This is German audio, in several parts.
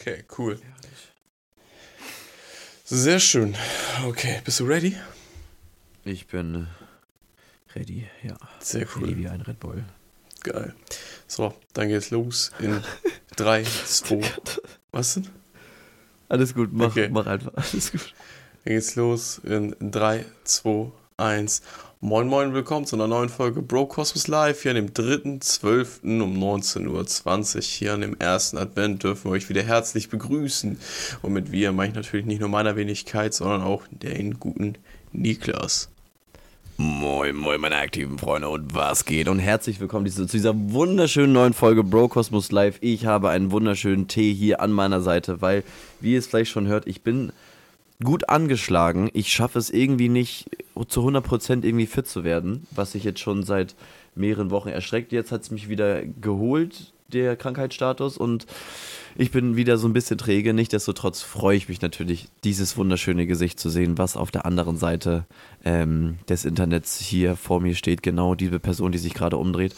Okay, cool. Sehr schön. Okay, bist du ready? Ich bin ready, ja. Sehr cool. Ready wie ein Red Bull. Geil. So, dann geht's los in 3, 2. Was denn? Alles gut, mach, Okay. mach einfach. Alles gut. Dann geht's los in 3, 2, 1. Moin Moin, willkommen zu einer neuen Folge Bro Cosmos Live hier an dem 3.12. um 19.20 Uhr. Hier an dem ersten Advent dürfen wir euch wieder herzlich begrüßen. Und mit wir meine ich natürlich nicht nur meiner Wenigkeit, sondern auch den guten Niklas. Moin, moin, meine aktiven Freunde und was geht? Und herzlich willkommen zu dieser wunderschönen neuen Folge Bro Cosmos Live. Ich habe einen wunderschönen Tee hier an meiner Seite, weil, wie ihr es vielleicht schon hört, ich bin gut angeschlagen. Ich schaffe es irgendwie nicht zu 100% irgendwie fit zu werden, was sich jetzt schon seit mehreren Wochen erschreckt. Jetzt hat es mich wieder geholt, der Krankheitsstatus, und ich bin wieder so ein bisschen träge. Nichtsdestotrotz freue ich mich natürlich, dieses wunderschöne Gesicht zu sehen, was auf der anderen Seite ähm, des Internets hier vor mir steht. Genau diese Person, die sich gerade umdreht.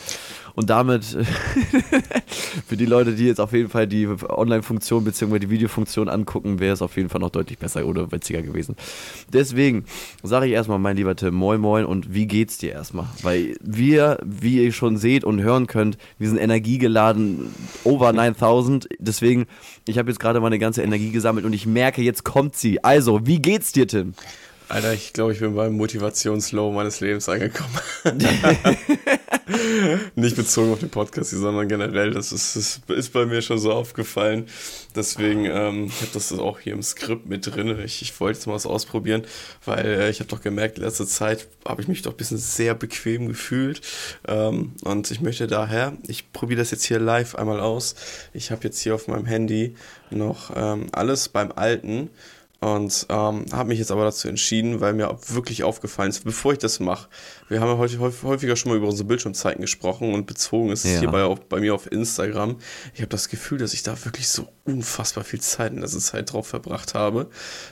Und damit für die Leute, die jetzt auf jeden Fall die Online-Funktion bzw. die Videofunktion angucken, wäre es auf jeden Fall noch deutlich besser oder witziger gewesen. Deswegen sage ich erstmal, mein lieber Tim, moin moin und wie geht's dir erstmal? Weil wir, wie ihr schon seht und hören könnt, wir sind energiegeladen, over 9000. Deswegen, ich habe jetzt gerade meine ganze Energie gesammelt und ich merke, jetzt kommt sie. Also, wie geht's dir, Tim? Alter, ich glaube, ich bin beim Motivationslow meines Lebens angekommen. Nicht bezogen auf den Podcast, sondern generell. Das ist, das ist bei mir schon so aufgefallen. Deswegen, ähm, ich habe das auch hier im Skript mit drin. Ich, ich wollte jetzt mal was ausprobieren, weil äh, ich habe doch gemerkt, in letzter Zeit habe ich mich doch ein bisschen sehr bequem gefühlt. Ähm, und ich möchte daher, ich probiere das jetzt hier live einmal aus. Ich habe jetzt hier auf meinem Handy noch ähm, alles beim Alten und ähm, habe mich jetzt aber dazu entschieden, weil mir wirklich aufgefallen ist, bevor ich das mache, wir haben ja heute häufiger schon mal über unsere Bildschirmzeiten gesprochen und bezogen ist es Ja. hierbei auch bei mir auf Instagram. Ich habe das Gefühl, dass ich da wirklich so unfassbar viel Zeit in letzter Zeit drauf verbracht habe,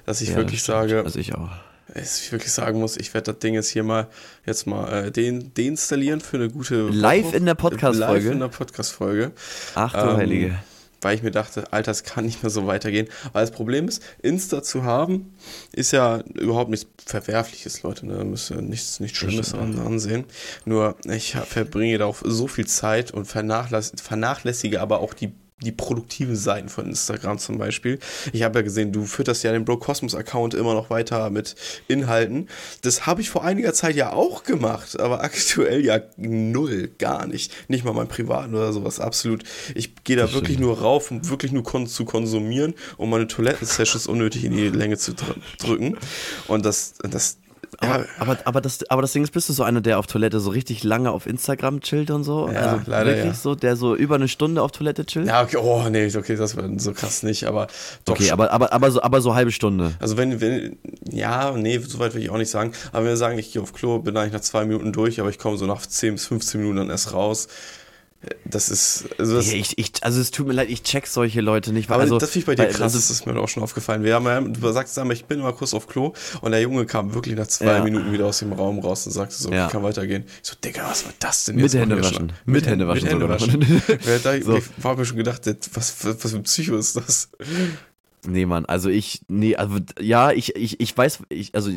dass ich Ja, wirklich das sage, Also ich auch. dass ich wirklich sagen muss, ich werde das Ding jetzt hier mal jetzt mal äh, den, deinstallieren für eine gute Live Woche. in der Podcast-Folge? Live in der Podcast-Folge. Ach du Ähm, Heilige. Weil ich mir dachte, Alter, es kann nicht mehr so weitergehen. Weil das Problem ist, Insta zu haben, ist ja überhaupt nichts Verwerfliches, Leute. Ne? Da müsst ihr nichts, nichts Schlimmes an, ansehen. Nur, ich verbringe da auch so viel Zeit und vernachläss vernachlässige aber auch die die produktiven Seiten von Instagram zum Beispiel. Ich habe ja gesehen, du fütterst ja den Bro Cosmos Account immer noch weiter mit Inhalten. Das habe ich vor einiger Zeit ja auch gemacht, aber aktuell ja null, gar nicht. Nicht mal mein Privaten oder sowas, absolut. Ich gehe da Das wirklich stimmt. nur rauf, um wirklich nur kon zu konsumieren, um meine Toiletten-Sessions unnötig in die Länge zu dr drücken. Und das, das, Aber, ja, aber, aber, das, aber das Ding ist, bist du so einer, der auf Toilette so richtig lange auf Instagram chillt und so? Ja, also leider wirklich ja. so, der so über eine Stunde auf Toilette chillt? ja, okay, oh nee, okay, das war so krass nicht, aber doch okay, schon. aber, aber, aber, so, aber so halbe Stunde. Also wenn, wenn, ja, nee, so weit will ich auch nicht sagen. Aber wenn wir sagen, ich gehe auf Klo, bin eigentlich nach zwei Minuten durch, aber ich komme so nach 10 bis 15 Minuten dann erst raus. Das ist, also das, ich, ich, also es tut mir leid, ich check solche Leute nicht. Weil, aber also, das finde ich bei dir weil- krass, also, das ist mir auch schon aufgefallen. Wir haben ja, du sagst einmal, ich bin immer kurz auf Klo und der Junge kam wirklich nach zwei Ja. Minuten wieder aus dem Raum raus und sagte so, Ja. ich kann weitergehen. Ich so, Digga, was war das denn Mit jetzt? Hände Mach mir waschen. Mit Hände waschen Mit Hände waschen. Ich habe mir schon gedacht, was, was, was für ein Psycho ist das? Nee, Mann, also ich, nee, also ja, ich, ich, ich weiß, ich, also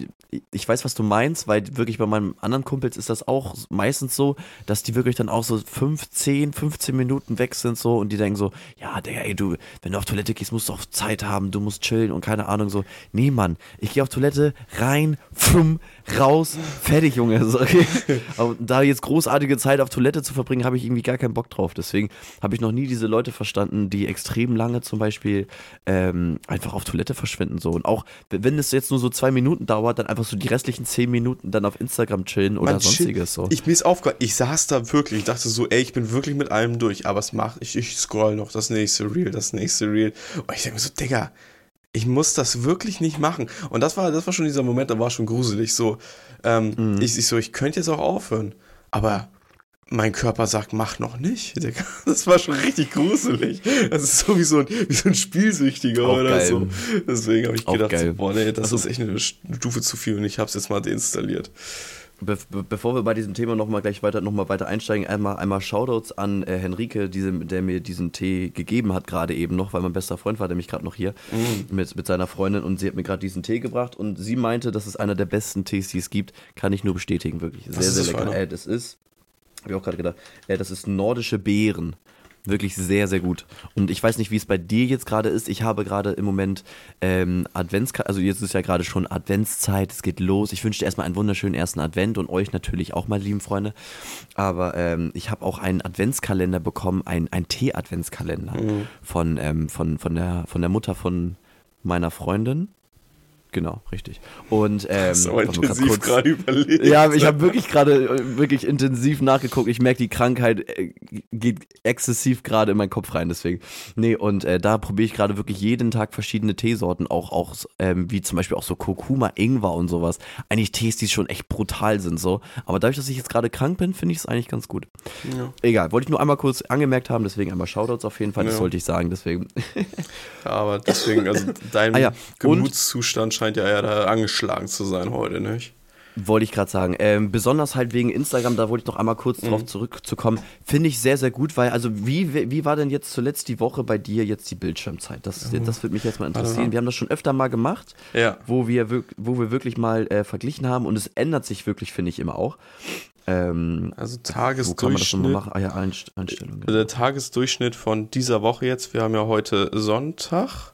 ich weiß, was du meinst, weil wirklich bei meinen anderen Kumpels ist das auch meistens so, dass die wirklich dann auch so 15, 15 Minuten weg sind so und die denken so, ja, Digga, ey, du, wenn du auf Toilette gehst, musst du auch Zeit haben, du musst chillen und keine Ahnung so. Nee, Mann, ich gehe auf Toilette, rein, pfum, raus, fertig, Junge. So, okay. Aber da jetzt großartige Zeit auf Toilette zu verbringen, habe ich irgendwie gar keinen Bock drauf. Deswegen habe ich noch nie diese Leute verstanden, die extrem lange zum Beispiel ähm, einfach auf Toilette verschwinden. So. Und auch, wenn es jetzt nur so zwei Minuten dauert, dann einfach so die restlichen zehn Minuten dann auf Instagram chillen oder Man sonstiges. So. Ich ist aufgefallen, ich saß da wirklich, ich dachte so, ey, ich bin wirklich mit allem durch, aber es macht, ich, ich scroll noch das nächste Reel, das nächste Reel. Und ich denke mir so, Digga, ich muss das wirklich nicht machen. Und das war, das war schon dieser Moment, da war schon gruselig. So, ähm, Mhm. ich, ich so, ich könnte jetzt auch aufhören. Aber mein Körper sagt, mach noch nicht. Das war schon richtig gruselig. Das ist so wie so ein, wie so ein Spielsüchtiger Auch oder geil. so. Deswegen habe ich Auch gedacht, so, boah, nee, das Also- ist echt eine Stufe zu viel und ich habe es jetzt mal deinstalliert. Be bevor wir bei diesem Thema nochmal gleich weiter, noch mal weiter einsteigen, einmal, einmal Shoutouts an äh, Henrike, diese, der mir diesen Tee gegeben hat, gerade eben noch, weil mein bester Freund war nämlich gerade noch hier mm. mit, mit seiner Freundin und sie hat mir gerade diesen Tee gebracht und sie meinte, das ist einer der besten Tees, die es gibt. Kann ich nur bestätigen, wirklich. Sehr, sehr lecker. Äh, das ist, habe ich auch gerade gedacht, äh, das ist nordische Beeren. Wirklich sehr, sehr gut. Und ich weiß nicht, wie es bei dir jetzt gerade ist. Ich habe gerade im Moment ähm, Advents, also jetzt ist ja gerade schon Adventszeit, es geht los. Ich wünsche dir erstmal einen wunderschönen ersten Advent und euch natürlich auch, meine lieben Freunde. Aber ähm, ich habe auch einen Adventskalender bekommen, einen, einen Tee-Adventskalender mhm. von, ähm, von, von, der, von der Mutter von meiner Freundin. Genau, richtig. Und ähm, du intensiv gerade überlegt. Ja, ich habe wirklich gerade äh, wirklich intensiv nachgeguckt. Ich merke, die Krankheit äh, geht exzessiv gerade in meinen Kopf rein, deswegen. Nee, und äh, da probiere ich gerade wirklich jeden Tag verschiedene Teesorten, auch, auch ähm, wie zum Beispiel auch so Kurkuma, Ingwer und sowas. Eigentlich Tees, die schon echt brutal sind, so. Aber dadurch, dass ich jetzt gerade krank bin, finde ich es eigentlich ganz gut. Ja. Egal, wollte ich nur einmal kurz angemerkt haben, deswegen einmal Shoutouts auf jeden Fall, das ja. wollte ich sagen, deswegen. Ja, aber deswegen, also dein ah, ja. Gemütszustand scheint ja eher da angeschlagen zu sein heute, nicht? Wollte ich gerade sagen. Ähm, besonders halt wegen Instagram, da wollte ich noch einmal kurz mhm. drauf zurückzukommen. Finde ich sehr, sehr gut, weil, also wie, wie war denn jetzt zuletzt die Woche bei dir jetzt die Bildschirmzeit? Das, mhm. das würde mich jetzt mal interessieren. Wir haben das schon öfter mal gemacht, ja. wo, wir, wo wir wirklich mal äh, verglichen haben und es ändert sich wirklich, finde ich, immer auch. Ähm, also Tagesdurchschnitt. Ah, ja, Einstellung, genau. Der Tagesdurchschnitt von dieser Woche jetzt, wir haben ja heute Sonntag.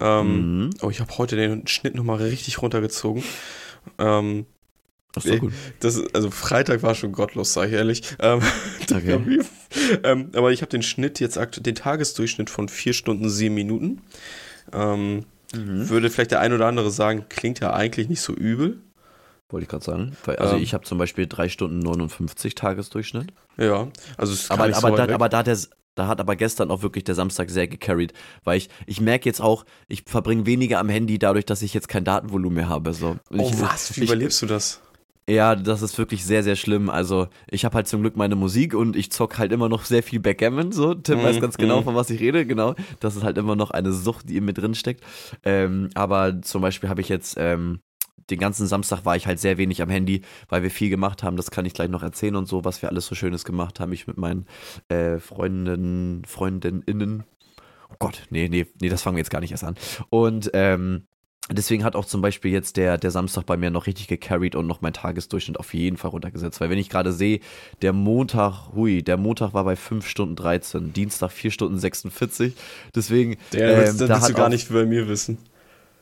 Ähm, mhm. Oh, ich habe heute den Schnitt nochmal richtig runtergezogen. Ähm, das ist gut. Das, also Freitag war schon gottlos, sag ich ehrlich. Ähm, okay. ähm, aber ich habe den Schnitt jetzt den Tagesdurchschnitt von 4 Stunden 7 Minuten. Ähm, mhm. Würde vielleicht der ein oder andere sagen, klingt ja eigentlich nicht so übel. Wollte ich gerade sagen. Also ähm, ich habe zum Beispiel 3 Stunden 59 Tagesdurchschnitt. Ja, also es ist aber, aber, so da, aber da der da hat aber gestern auch wirklich der Samstag sehr gecarried, weil ich, ich merke jetzt auch, ich verbringe weniger am Handy dadurch, dass ich jetzt kein Datenvolumen mehr habe. So. Oh ich, was? Wie ich, überlebst du das? Ja, das ist wirklich sehr, sehr schlimm. Also, ich habe halt zum Glück meine Musik und ich zock halt immer noch sehr viel Backgammon. So, Tim mm, weiß ganz genau, mm. von was ich rede. Genau, das ist halt immer noch eine Sucht, die in mir drin steckt. Ähm, aber zum Beispiel habe ich jetzt ähm, den ganzen Samstag war ich halt sehr wenig am Handy, weil wir viel gemacht haben. Das kann ich gleich noch erzählen und so, was wir alles so Schönes gemacht haben. Ich mit meinen äh, Freundinnen, Freundinnen. Oh Gott, nee, nee, nee, das fangen wir jetzt gar nicht erst an. Und ähm, Deswegen hat auch zum Beispiel jetzt der, der Samstag bei mir noch richtig gecarried und noch mein Tagesdurchschnitt auf jeden Fall runtergesetzt. Weil wenn ich gerade sehe, der Montag, hui, der Montag war bei 5 Stunden 13, Dienstag 4 Stunden 46. Deswegen. Der, ähm, das, das da du gar nicht bei mir wissen.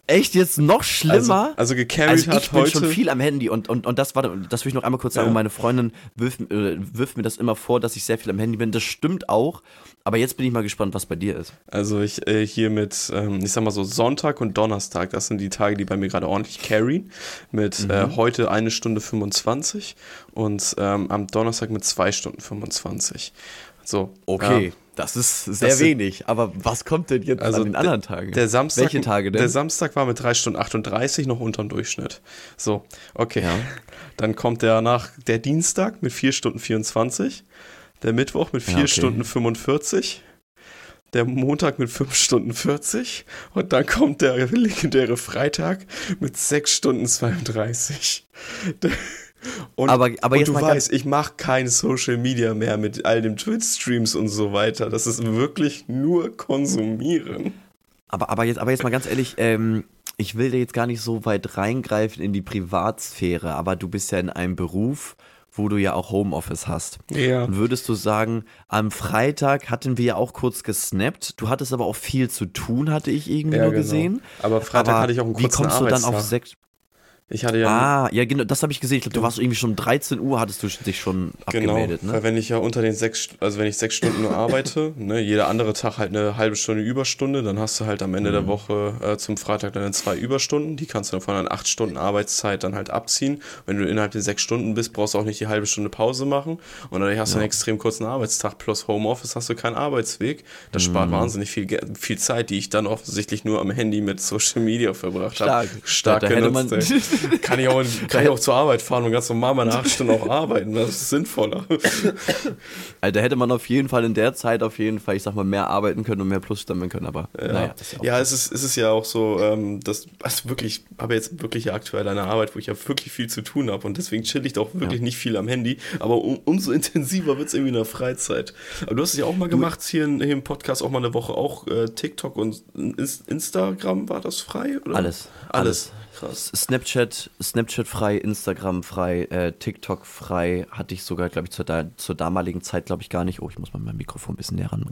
Echt jetzt noch schlimmer? Also, also gecarried also ich hat bin heute. schon viel am Handy und, und, und das war, das will ich noch einmal kurz sagen. Ja. Meine Freundin wirft, äh, wirft mir das immer vor, dass ich sehr viel am Handy bin. Das stimmt auch. Aber jetzt bin ich mal gespannt, was bei dir ist. Also ich äh, hier mit, ähm, ich sag mal so Sonntag und Donnerstag, das sind die Tage, die bei mir gerade ordentlich carryen. Mit äh, mhm. äh, heute eine Stunde 25 und ähm, am Donnerstag mit zwei Stunden 25. So. Okay. Ähm, das ist sehr das wenig, aber was kommt denn jetzt also an den anderen Tagen? Der Samstag, Welche Tage denn? Der Samstag war mit 3 Stunden 38 noch unterm Durchschnitt. So, okay. Ja. Dann kommt der nach der Dienstag mit 4 Stunden 24, der Mittwoch mit 4 ja, okay. Stunden 45, der Montag mit 5 Stunden 40 und dann kommt der legendäre Freitag mit 6 Stunden 32. Und, aber, aber und du weißt, ich mache kein Social Media mehr mit all den Twitch-Streams und so weiter. Das ist wirklich nur konsumieren. Aber, aber, jetzt, aber jetzt mal ganz ehrlich, ähm, ich will da jetzt gar nicht so weit reingreifen in die Privatsphäre, aber du bist ja in einem Beruf, wo du ja auch Homeoffice hast. Ja. Und würdest du sagen, am Freitag hatten wir ja auch kurz gesnappt, du hattest aber auch viel zu tun, hatte ich irgendwie ja, nur genau. gesehen. Aber Freitag aber hatte ich auch einen kurzen Wie kommst du dann auf sechs? Ich hatte ja. Ah, ja, genau, das habe ich gesehen. Ich glaube, du warst irgendwie schon um 13 Uhr, hattest du dich schon genau, abgemeldet, genau, ne? Weil wenn ich ja unter den sechs, also wenn ich sechs Stunden nur arbeite, ne, jeder andere Tag halt eine halbe Stunde Überstunde, dann hast du halt am Ende mhm. der Woche äh, zum Freitag dann zwei Überstunden. Die kannst du dann von einer acht Stunden Arbeitszeit dann halt abziehen. Wenn du innerhalb der sechs Stunden bist, brauchst du auch nicht die halbe Stunde Pause machen. Und dann hast du ja. einen extrem kurzen Arbeitstag plus Homeoffice, hast du keinen Arbeitsweg. Das mhm. spart wahnsinnig viel, viel Zeit, die ich dann offensichtlich nur am Handy mit Social Media verbracht habe. Stark. Stark da, da genutzt. kann ich, auch, kann ich auch zur Arbeit fahren und ganz normal meine acht Stunden auch arbeiten. Das ist sinnvoller. Also da hätte man auf jeden Fall in der Zeit auf jeden Fall, ich sag mal, mehr arbeiten können und mehr Plus sammeln können, aber Ja, naja. ja, ja es, ist, es ist ja auch so, ähm, dass also wirklich, ich habe jetzt wirklich aktuell eine Arbeit, wo ich ja wirklich viel zu tun habe und deswegen chill ich auch wirklich Ja. nicht viel am Handy, aber um, umso intensiver wird es irgendwie in der Freizeit. Aber du hast es ja auch mal gemacht, hier, in, hier im Podcast auch mal eine Woche auch äh, TikTok und Ins- Instagram, war das frei? Oder? Alles. Alles. Krass. Snapchat, Snapchat frei, Instagram frei, äh, TikTok frei, hatte ich sogar, glaube ich, zur, da, zur damaligen Zeit, glaube ich, gar nicht. Oh, ich muss mal mein Mikrofon ein bisschen näher ran.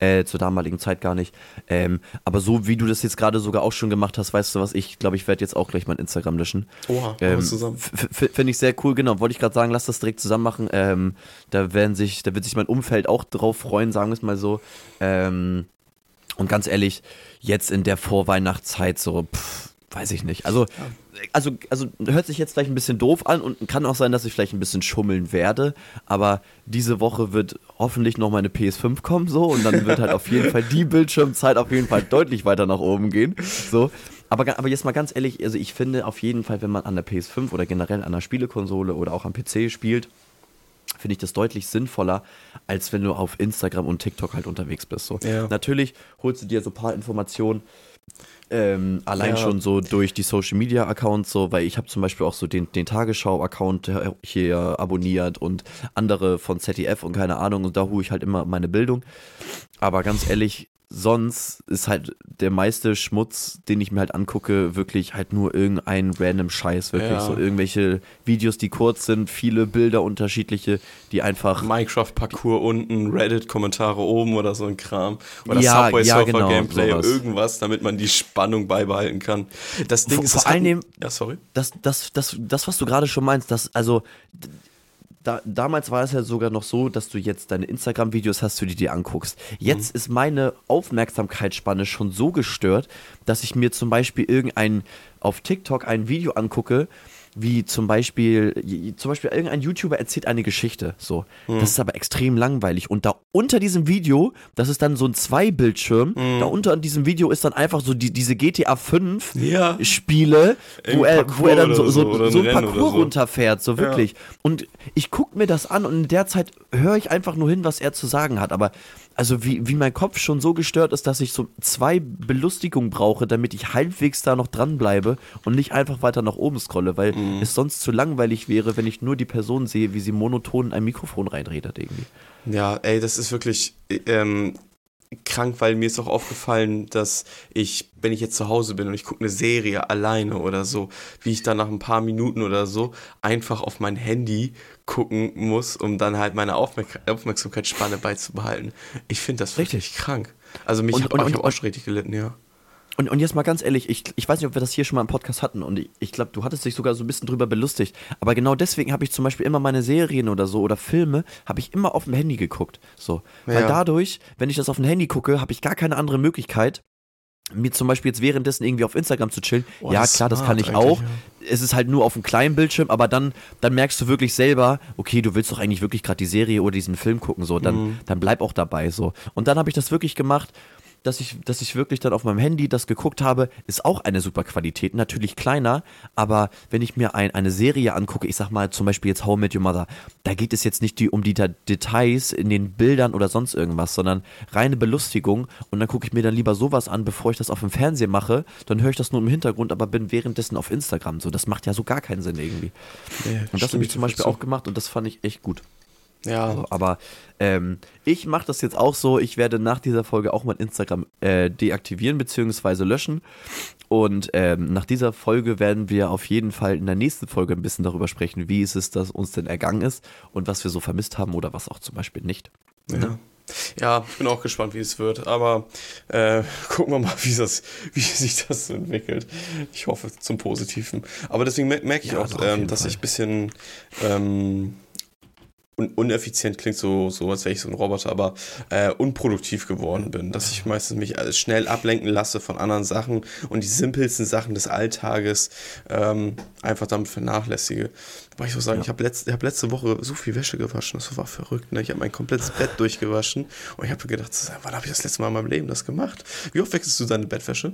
Äh, zur damaligen Zeit gar nicht. Ähm, aber so wie du das jetzt gerade sogar auch schon gemacht hast, weißt du was, ich glaube, ich werde jetzt auch gleich mein Instagram löschen. Oha, Ähm, zusammen. Finde ich sehr cool, genau. Wollte ich gerade sagen, lass das direkt zusammen machen. Ähm, da werden sich, da wird sich mein Umfeld auch drauf freuen, sagen wir es mal so. Ähm, und ganz ehrlich, jetzt in der Vorweihnachtszeit so, pff, weiß ich nicht. Also, also, also hört sich jetzt vielleicht ein bisschen doof an und kann auch sein, dass ich vielleicht ein bisschen schummeln werde. Aber diese Woche wird hoffentlich noch meine PS5 kommen, so und dann wird halt auf jeden Fall die Bildschirmzeit auf jeden Fall deutlich weiter nach oben gehen. So. Aber, aber jetzt mal ganz ehrlich, also ich finde auf jeden Fall, wenn man an der PS5 oder generell an einer Spielekonsole oder auch am PC spielt, finde ich das deutlich sinnvoller, als wenn du auf Instagram und TikTok halt unterwegs bist. So. Ja. Natürlich holst du dir so ein paar Informationen ähm, allein Ja. schon so durch die Social Media Accounts, so, weil ich habe zum Beispiel auch so den, den Tagesschau-Account hier abonniert und andere von ZDF und keine Ahnung, und da hole ich halt immer meine Bildung. Aber ganz ehrlich, sonst ist halt der meiste Schmutz, den ich mir halt angucke, wirklich halt nur irgendein random Scheiß, wirklich Ja. so irgendwelche Videos, die kurz sind, viele Bilder unterschiedliche, die einfach Minecraft-Parcours unten, Reddit-Kommentare oben oder so ein Kram. Oder Ja, Subway ja, Surfer genau, Gameplay, sowas. irgendwas, damit man die Spannung beibehalten kann. Das Ding Vor- ist, vor allem- Ja, sorry. das, das, das, das, was du gerade schon meinst, das, also, da, damals war es ja sogar noch so, dass du jetzt deine Instagram-Videos hast, die du dir anguckst. Jetzt ist meine Aufmerksamkeitsspanne schon so gestört, dass ich mir zum Beispiel irgendein, auf TikTok ein Video angucke, wie zum Beispiel, zum Beispiel irgendein YouTuber erzählt eine Geschichte, so. Das ist aber extrem langweilig. Und da unter diesem Video, das ist dann so ein Zwei-Bildschirm, da unter diesem Video ist dann einfach so die, diese GTA 5 Ja. Spiele, wo er, wo er dann so, so, so, so ein Rennen Parcours so. runterfährt, so wirklich. Und ich gucke mir das an und in der Zeit höre ich einfach nur hin, was er zu sagen hat. Aber also wie, wie mein Kopf schon so gestört ist, dass ich so zwei Belustigungen brauche, damit ich halbwegs da noch dranbleibe und nicht einfach weiter nach oben scrolle, weil Mhm. es sonst zu langweilig wäre, wenn ich nur die Person sehe, wie sie monoton in ein Mikrofon reinredet irgendwie. Ja, ey, das ist wirklich ähm, krank, weil mir ist auch aufgefallen, dass ich, wenn ich jetzt zu Hause bin und ich gucke eine Serie alleine oder so, wie ich dann nach ein paar Minuten oder so einfach auf mein Handy gucken muss, um dann halt meine Aufmerk Aufmerksamkeitsspanne beizubehalten. Ich finde das Richtig. krank. Also mich Und- ich hab auch schon richtig gelitten, ja. Und, und jetzt mal ganz ehrlich, ich, ich weiß nicht, ob wir das hier schon mal im Podcast hatten und ich, ich glaube, du hattest dich sogar so ein bisschen drüber belustigt. Aber genau deswegen habe ich zum Beispiel immer meine Serien oder so oder Filme, habe ich immer auf dem Handy geguckt. So. Weil Ja. dadurch, wenn ich das auf dem Handy gucke, habe ich gar keine andere Möglichkeit, mir zum Beispiel jetzt währenddessen irgendwie auf Instagram zu chillen. Boah, ja, das klar, das kann ich auch. Es ist halt nur auf einem kleinen Bildschirm, aber dann, dann merkst du wirklich selber, okay, du willst doch eigentlich wirklich gerade die Serie oder diesen Film gucken, so, dann, Mhm. dann bleib auch dabei, so. Und dann habe ich das wirklich gemacht, dass ich, dass ich wirklich dann auf meinem Handy das geguckt habe, ist auch eine super Qualität, natürlich kleiner, aber wenn ich mir ein, eine Serie angucke, ich sag mal zum Beispiel jetzt How I Met Your Mother, da geht es jetzt nicht die, um die Details in den Bildern oder sonst irgendwas, sondern reine Belustigung. Und dann gucke ich mir dann lieber sowas an, bevor ich das auf dem Fernseher mache, dann höre ich das nur im Hintergrund, aber bin währenddessen auf Instagram, so, das macht ja so gar keinen Sinn irgendwie. Nee, Und das habe ich zum Beispiel auch gemacht und das fand ich echt gut. Ja, So, aber ähm, ich mache das jetzt auch so. Ich werde nach dieser Folge auch mein Instagram äh, deaktivieren bzw. löschen. Und ähm, nach dieser Folge werden wir auf jeden Fall in der nächsten Folge ein bisschen darüber sprechen, wie es ist, dass uns denn ergangen ist und was wir so vermisst haben oder was auch zum Beispiel nicht. Ja. ja, ich bin auch gespannt, wie es wird. Aber äh, gucken wir mal, wie, das, wie sich das so entwickelt. Ich hoffe zum Positiven. Aber deswegen mer- merke ich Ja, auch, ähm, dass Fall. ich ein bisschen ähm, un uneffizient klingt, so, so als wäre ich so ein Roboter, aber äh, unproduktiv geworden bin. Dass ich meistens mich alles schnell ablenken lasse von anderen Sachen und die simpelsten Sachen des Alltages ähm, einfach damit vernachlässige. Aber ich muss sagen, ich habe letzt, ich hab letzte Woche so viel Wäsche gewaschen, das war verrückt. Ne? Ich habe mein komplettes Bett durchgewaschen und ich habe mir gedacht, wann habe ich das letzte Mal in meinem Leben das gemacht? Wie oft wechselst du deine Bettwäsche?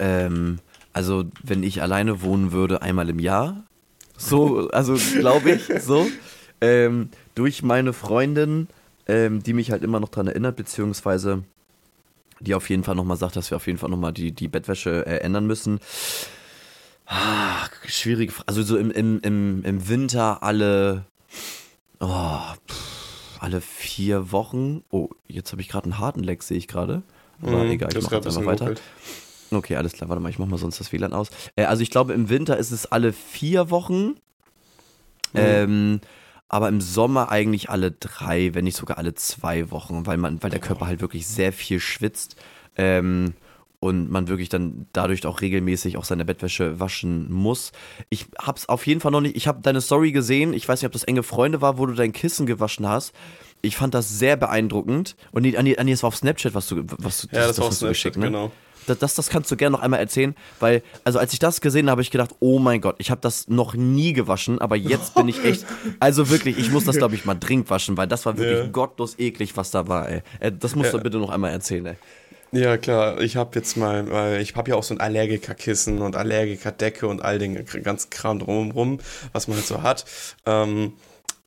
Ähm, also wenn ich alleine wohnen würde, einmal im Jahr. So, also glaube ich, so. Ähm, durch meine Freundin, ähm, die mich halt immer noch daran erinnert, beziehungsweise die auf jeden Fall nochmal sagt, dass wir auf jeden Fall nochmal die, die Bettwäsche äh, ändern müssen. Ah, schwierige Frage. Also so im, im, im, im Winter alle, oh, pff, alle vier Wochen. Oh, jetzt habe ich gerade einen harten Leck, sehe ich gerade. Aber Mhm, egal, ich mache jetzt einfach weiter. ruckelt. Okay, alles klar, warte mal, ich mach mal sonst das WLAN aus. Äh, also ich glaube, im Winter ist es alle vier Wochen. Ähm, aber im Sommer eigentlich alle drei, wenn nicht sogar alle zwei Wochen, weil man, weil der Körper halt wirklich sehr viel schwitzt. Ähm, und man wirklich dann dadurch auch regelmäßig auch seine Bettwäsche waschen muss. Ich hab's auf jeden Fall noch nicht. Ich habe deine Story gesehen. Ich weiß nicht, ob das enge Freunde war, wo du dein Kissen gewaschen hast. Ich fand das sehr beeindruckend. Und nee, Anni, Anni, das war auf Snapchat, was du, was du, Ja, das, war auf hast du Snapchat, geschickt, ne? genau. Das, das, das kannst du gerne noch einmal erzählen, weil, also als ich das gesehen habe, habe ich gedacht, oh mein Gott, ich habe das noch nie gewaschen, aber jetzt bin ich echt, also wirklich, ich muss das, glaube ich, mal dringend waschen, weil das war wirklich Ja. gottlos eklig, was da war, ey. Äh, Das musst du Ja. bitte noch einmal erzählen, ey. Ja, klar. Ich habe jetzt mal, weil ich habe ja auch so ein Allergikerkissen und Allergikerdecke und all den ganzen Kram drumherum, was man halt so hat. Ähm,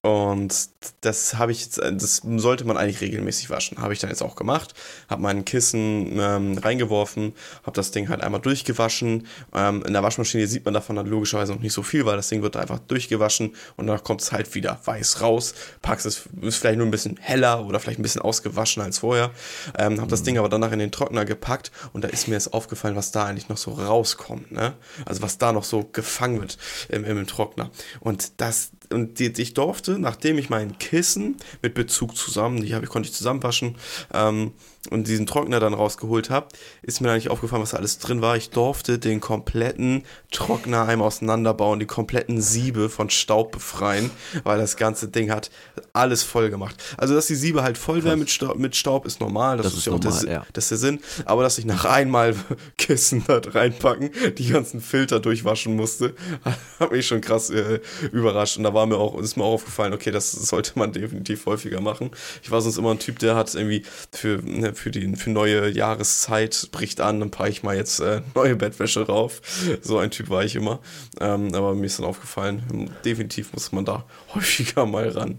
und das habe ich jetzt, das sollte man eigentlich regelmäßig waschen. Habe ich dann jetzt auch gemacht. Habe mein Kissen ähm, reingeworfen, habe das Ding halt einmal durchgewaschen. Ähm, in der Waschmaschine sieht man davon dann logischerweise noch nicht so viel, weil das Ding wird einfach durchgewaschen und dann kommt es halt wieder weiß raus. Packst es, ist vielleicht nur ein bisschen heller oder vielleicht ein bisschen ausgewaschen als vorher. Ähm, habe das Ding aber danach in den Trockner gepackt und da ist mir jetzt aufgefallen, was da eigentlich noch so rauskommt. Ne? Also was da noch so gefangen wird im, im Trockner. Und das, und die, ich durfte, nachdem ich mein Kissen mit Bezug zusammen, die habe ich, konnte ich zusammenwaschen, ähm, und diesen Trockner dann rausgeholt habe, ist mir eigentlich aufgefallen, was da alles drin war. Ich durfte den kompletten Trockner einmal auseinanderbauen, die kompletten Siebe von Staub befreien, weil das ganze Ding hat alles voll gemacht. Also, dass die Siebe halt voll wären mit Staub, mit Staub, ist normal. Das, Das ist, ist ja auch der, normal, ja. das ist der Sinn. Aber dass ich nach einmal Kissen da reinpacken, die ganzen Filter durchwaschen musste, hat mich schon krass äh, überrascht. Und da war mir auch, ist mir auch aufgefallen, okay, das sollte man definitiv häufiger machen. Ich war sonst immer ein Typ, der hat irgendwie für, für die für neue Jahreszeit bricht an, dann packe ich mal jetzt äh, neue Bettwäsche rauf. So ein Typ war ich immer. Ähm, aber mir ist dann aufgefallen, definitiv muss man da häufiger mal ran.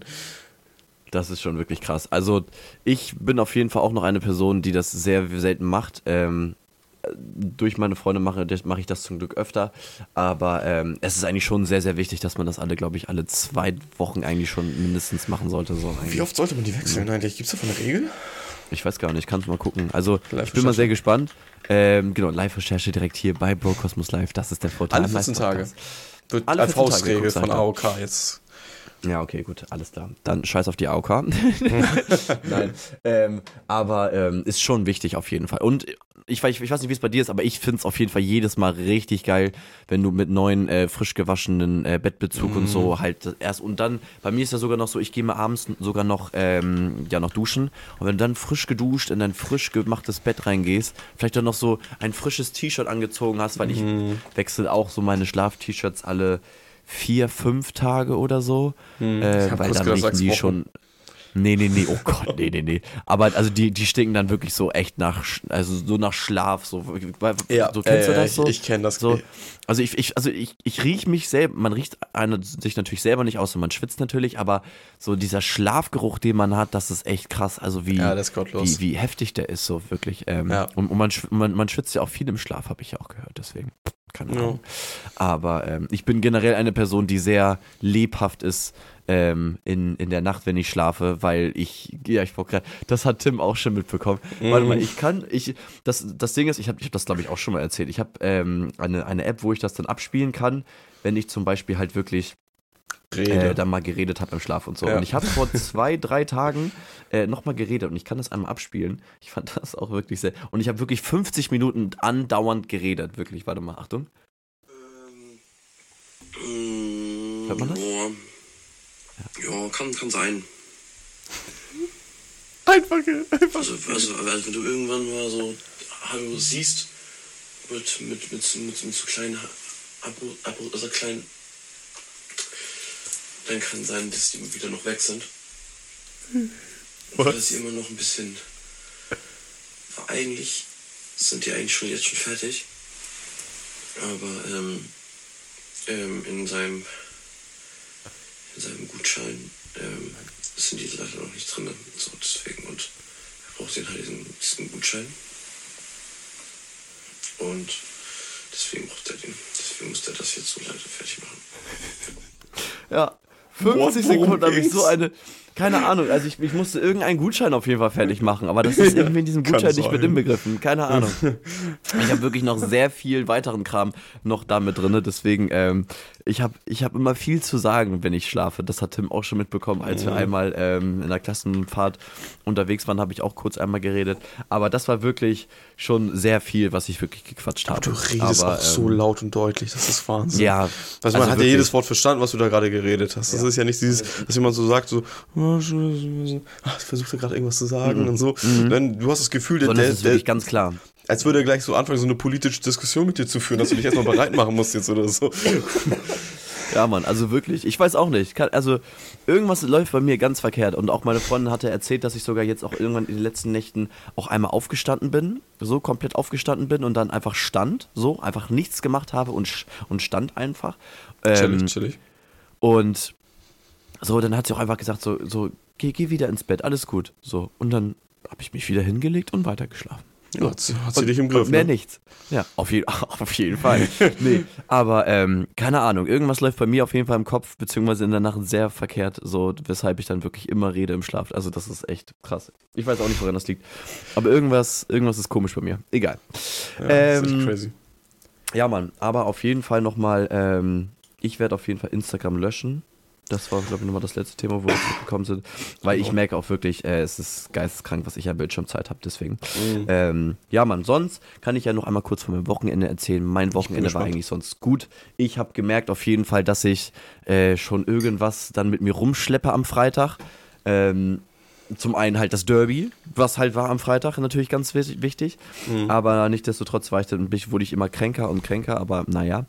Das ist schon wirklich krass. Also ich bin auf jeden Fall auch noch eine Person, die das sehr selten macht. Ähm, durch meine Freunde mache, mache ich das zum Glück öfter. Aber ähm, es ist eigentlich schon sehr, sehr wichtig, dass man das alle, glaube ich, alle zwei Wochen eigentlich schon mindestens machen sollte. So. Wie oft sollte man die wechseln eigentlich? Gibt es davon eine Regel? Ich weiß gar nicht, kannst du mal gucken. Also ich bin mal sehr gespannt. Ähm, genau, Live-Recherche direkt hier bei Brocosmos Live. Das ist der Vorteil. Alle am 14 Tage. Wird Alle als 14 Tage, Faustregel von. AOK jetzt. Ja, okay, gut, alles klar. Dann scheiß auf die AOK. Nein, ähm, aber ähm, ist schon wichtig auf jeden Fall. Und ich, weiß- ich weiß nicht, wie es bei dir ist, aber ich finde es auf jeden Fall jedes Mal richtig geil, wenn du mit neuen, äh, frisch gewaschenen äh, Bettbezug und so halt erst und dann, bei mir ist ja sogar noch so, ich gehe mal abends sogar noch, ähm, ja, noch duschen. Und wenn du dann frisch geduscht in dein frisch gemachtes Bett reingehst, vielleicht dann noch so ein frisches T-Shirt angezogen hast, weil ich wechsle auch so meine Schlaf-T-Shirts alle vier, fünf Tage oder so, äh, hab weil dann riechen die Wochen. schon Nee, nee, nee, oh Gott, nee, nee, nee. Aber also die, die stinken dann wirklich so echt nach, also so nach Schlaf, so. Ja, so kennst du äh, das so? ich- ich kenn das. So, also ich, ich, also ich, ich riech mich selber, man riecht eine, sich natürlich selber nicht aus und man schwitzt natürlich, aber so dieser Schlafgeruch, den man hat, das ist echt krass. Also wie, Ja, das ist gottlos. wie, wie heftig der ist, so wirklich. Ähm, Ja. Und, und man, man, man schwitzt ja auch viel im Schlaf, habe ich ja auch gehört, deswegen. Keine Ja. Ahnung. Aber ähm, ich bin generell eine Person, die sehr lebhaft ist ähm, in, in der Nacht, wenn ich schlafe, weil ich, ja, ich wollte gerade, das hat Tim auch schon mitbekommen. Warte mal, ich kann, ich, das, das Ding ist, ich habe ich hab das, glaube ich, auch schon mal erzählt. Ich habe ähm, eine, eine App, wo ich das dann abspielen kann, wenn ich zum Beispiel halt wirklich. Äh, dann mal geredet habe im Schlaf und so. Ja. Und ich habe vor zwei, drei Tagen äh, nochmal geredet und ich kann das einmal abspielen. Ich fand das auch wirklich sehr. Und ich habe wirklich 50 Minuten andauernd geredet. Wirklich, warte mal, Achtung. Hört man das? Boah. Ja, kann, kann sein. einfach, einfach. Also, also, also wenn du irgendwann mal so Hallo siehst, mit, mit, mit, mit, mit so kleinen Abo, Abo, also kleinen, dann kann sein, dass die wieder noch weg sind. Oder dass sie immer noch ein bisschen. Aber eigentlich sind die eigentlich schon jetzt schon fertig. aber ähm, ähm, in seinem in seinem Gutschein ähm, sind die leider noch nicht drin. So deswegen und er braucht den halt diesen, diesen Gutschein. Und deswegen braucht er den. Deswegen muss er das jetzt so leider fertig machen. Ja, 50 What? Sekunden habe ich so eine. Keine Ahnung, also ich, ich musste irgendeinen Gutschein auf jeden Fall fertig machen, aber das ist irgendwie in diesem Gutschein nicht mit inbegriffen. Keine Ahnung. Ich habe wirklich noch sehr viel weiteren Kram noch da mit drin, deswegen, ähm, ich habe ich hab immer viel zu sagen, wenn ich schlafe. Das hat Tim auch schon mitbekommen, als wir einmal ähm, in der Klassenfahrt unterwegs waren, habe ich auch kurz einmal geredet. Aber das war wirklich schon sehr viel, was ich wirklich gequatscht habe. Du redest aber, auch so ähm, laut und deutlich, das ist Wahnsinn. Ja, Also man also hat ja wirklich. jedes Wort verstanden, was du da gerade geredet hast. Das ist ja nicht dieses, dass jemand so sagt, so, ah, ich versuchte gerade irgendwas zu sagen und so. Dann, du hast das Gefühl, der, Sondern der, ist der, wirklich ganz klar. als würde er gleich so anfangen, so eine politische Diskussion mit dir zu führen, dass du dich erstmal bereit machen musst jetzt oder so. Ja, Mann, also wirklich. Ich weiß auch nicht. Also irgendwas läuft bei mir ganz verkehrt. Und auch meine Freundin hatte erzählt, dass ich sogar jetzt auch irgendwann in den letzten Nächten auch einmal aufgestanden bin. So komplett aufgestanden bin und dann einfach stand. So, einfach nichts gemacht habe und, und stand einfach. Ähm, Chillig, chillig. und so, dann hat sie auch einfach gesagt, so, so geh, geh wieder ins Bett, alles gut. So, und dann habe ich mich wieder hingelegt und weitergeschlafen. Ja, hat, sie- Und- dich im Griff. Mehr ne? nichts. Ja, auf, je auf jeden Fall. nee, aber ähm, keine Ahnung, irgendwas läuft bei mir auf jeden Fall im Kopf, beziehungsweise in der Nacht sehr verkehrt, so weshalb ich dann wirklich immer rede im Schlaf. Also das ist echt krass. Ich weiß auch nicht, woran das liegt. Aber irgendwas, irgendwas ist komisch bei mir. Egal. Ja, das ist echt Ähm, crazy. Ja, Mann, aber auf jeden Fall nochmal, ähm, ich werde auf jeden Fall Instagram löschen. Das war, glaube ich, nochmal das letzte Thema, wo wir gekommen sind. Weil ich merke auch wirklich, äh, es ist geisteskrank, was ich an Bildschirmzeit habe, deswegen. Mhm. Ähm, ja, Mann, sonst kann ich ja noch einmal kurz von meinem Wochenende erzählen. Mein Wochenende war eigentlich sonst gut. Ich habe gemerkt auf jeden Fall, dass ich äh, schon irgendwas dann mit mir rumschleppe am Freitag. Ähm, zum einen halt das Derby, was halt war am Freitag, natürlich ganz wichtig. Aber nichtsdestotrotz war ich dann, wurde ich immer kränker und kränker, aber naja.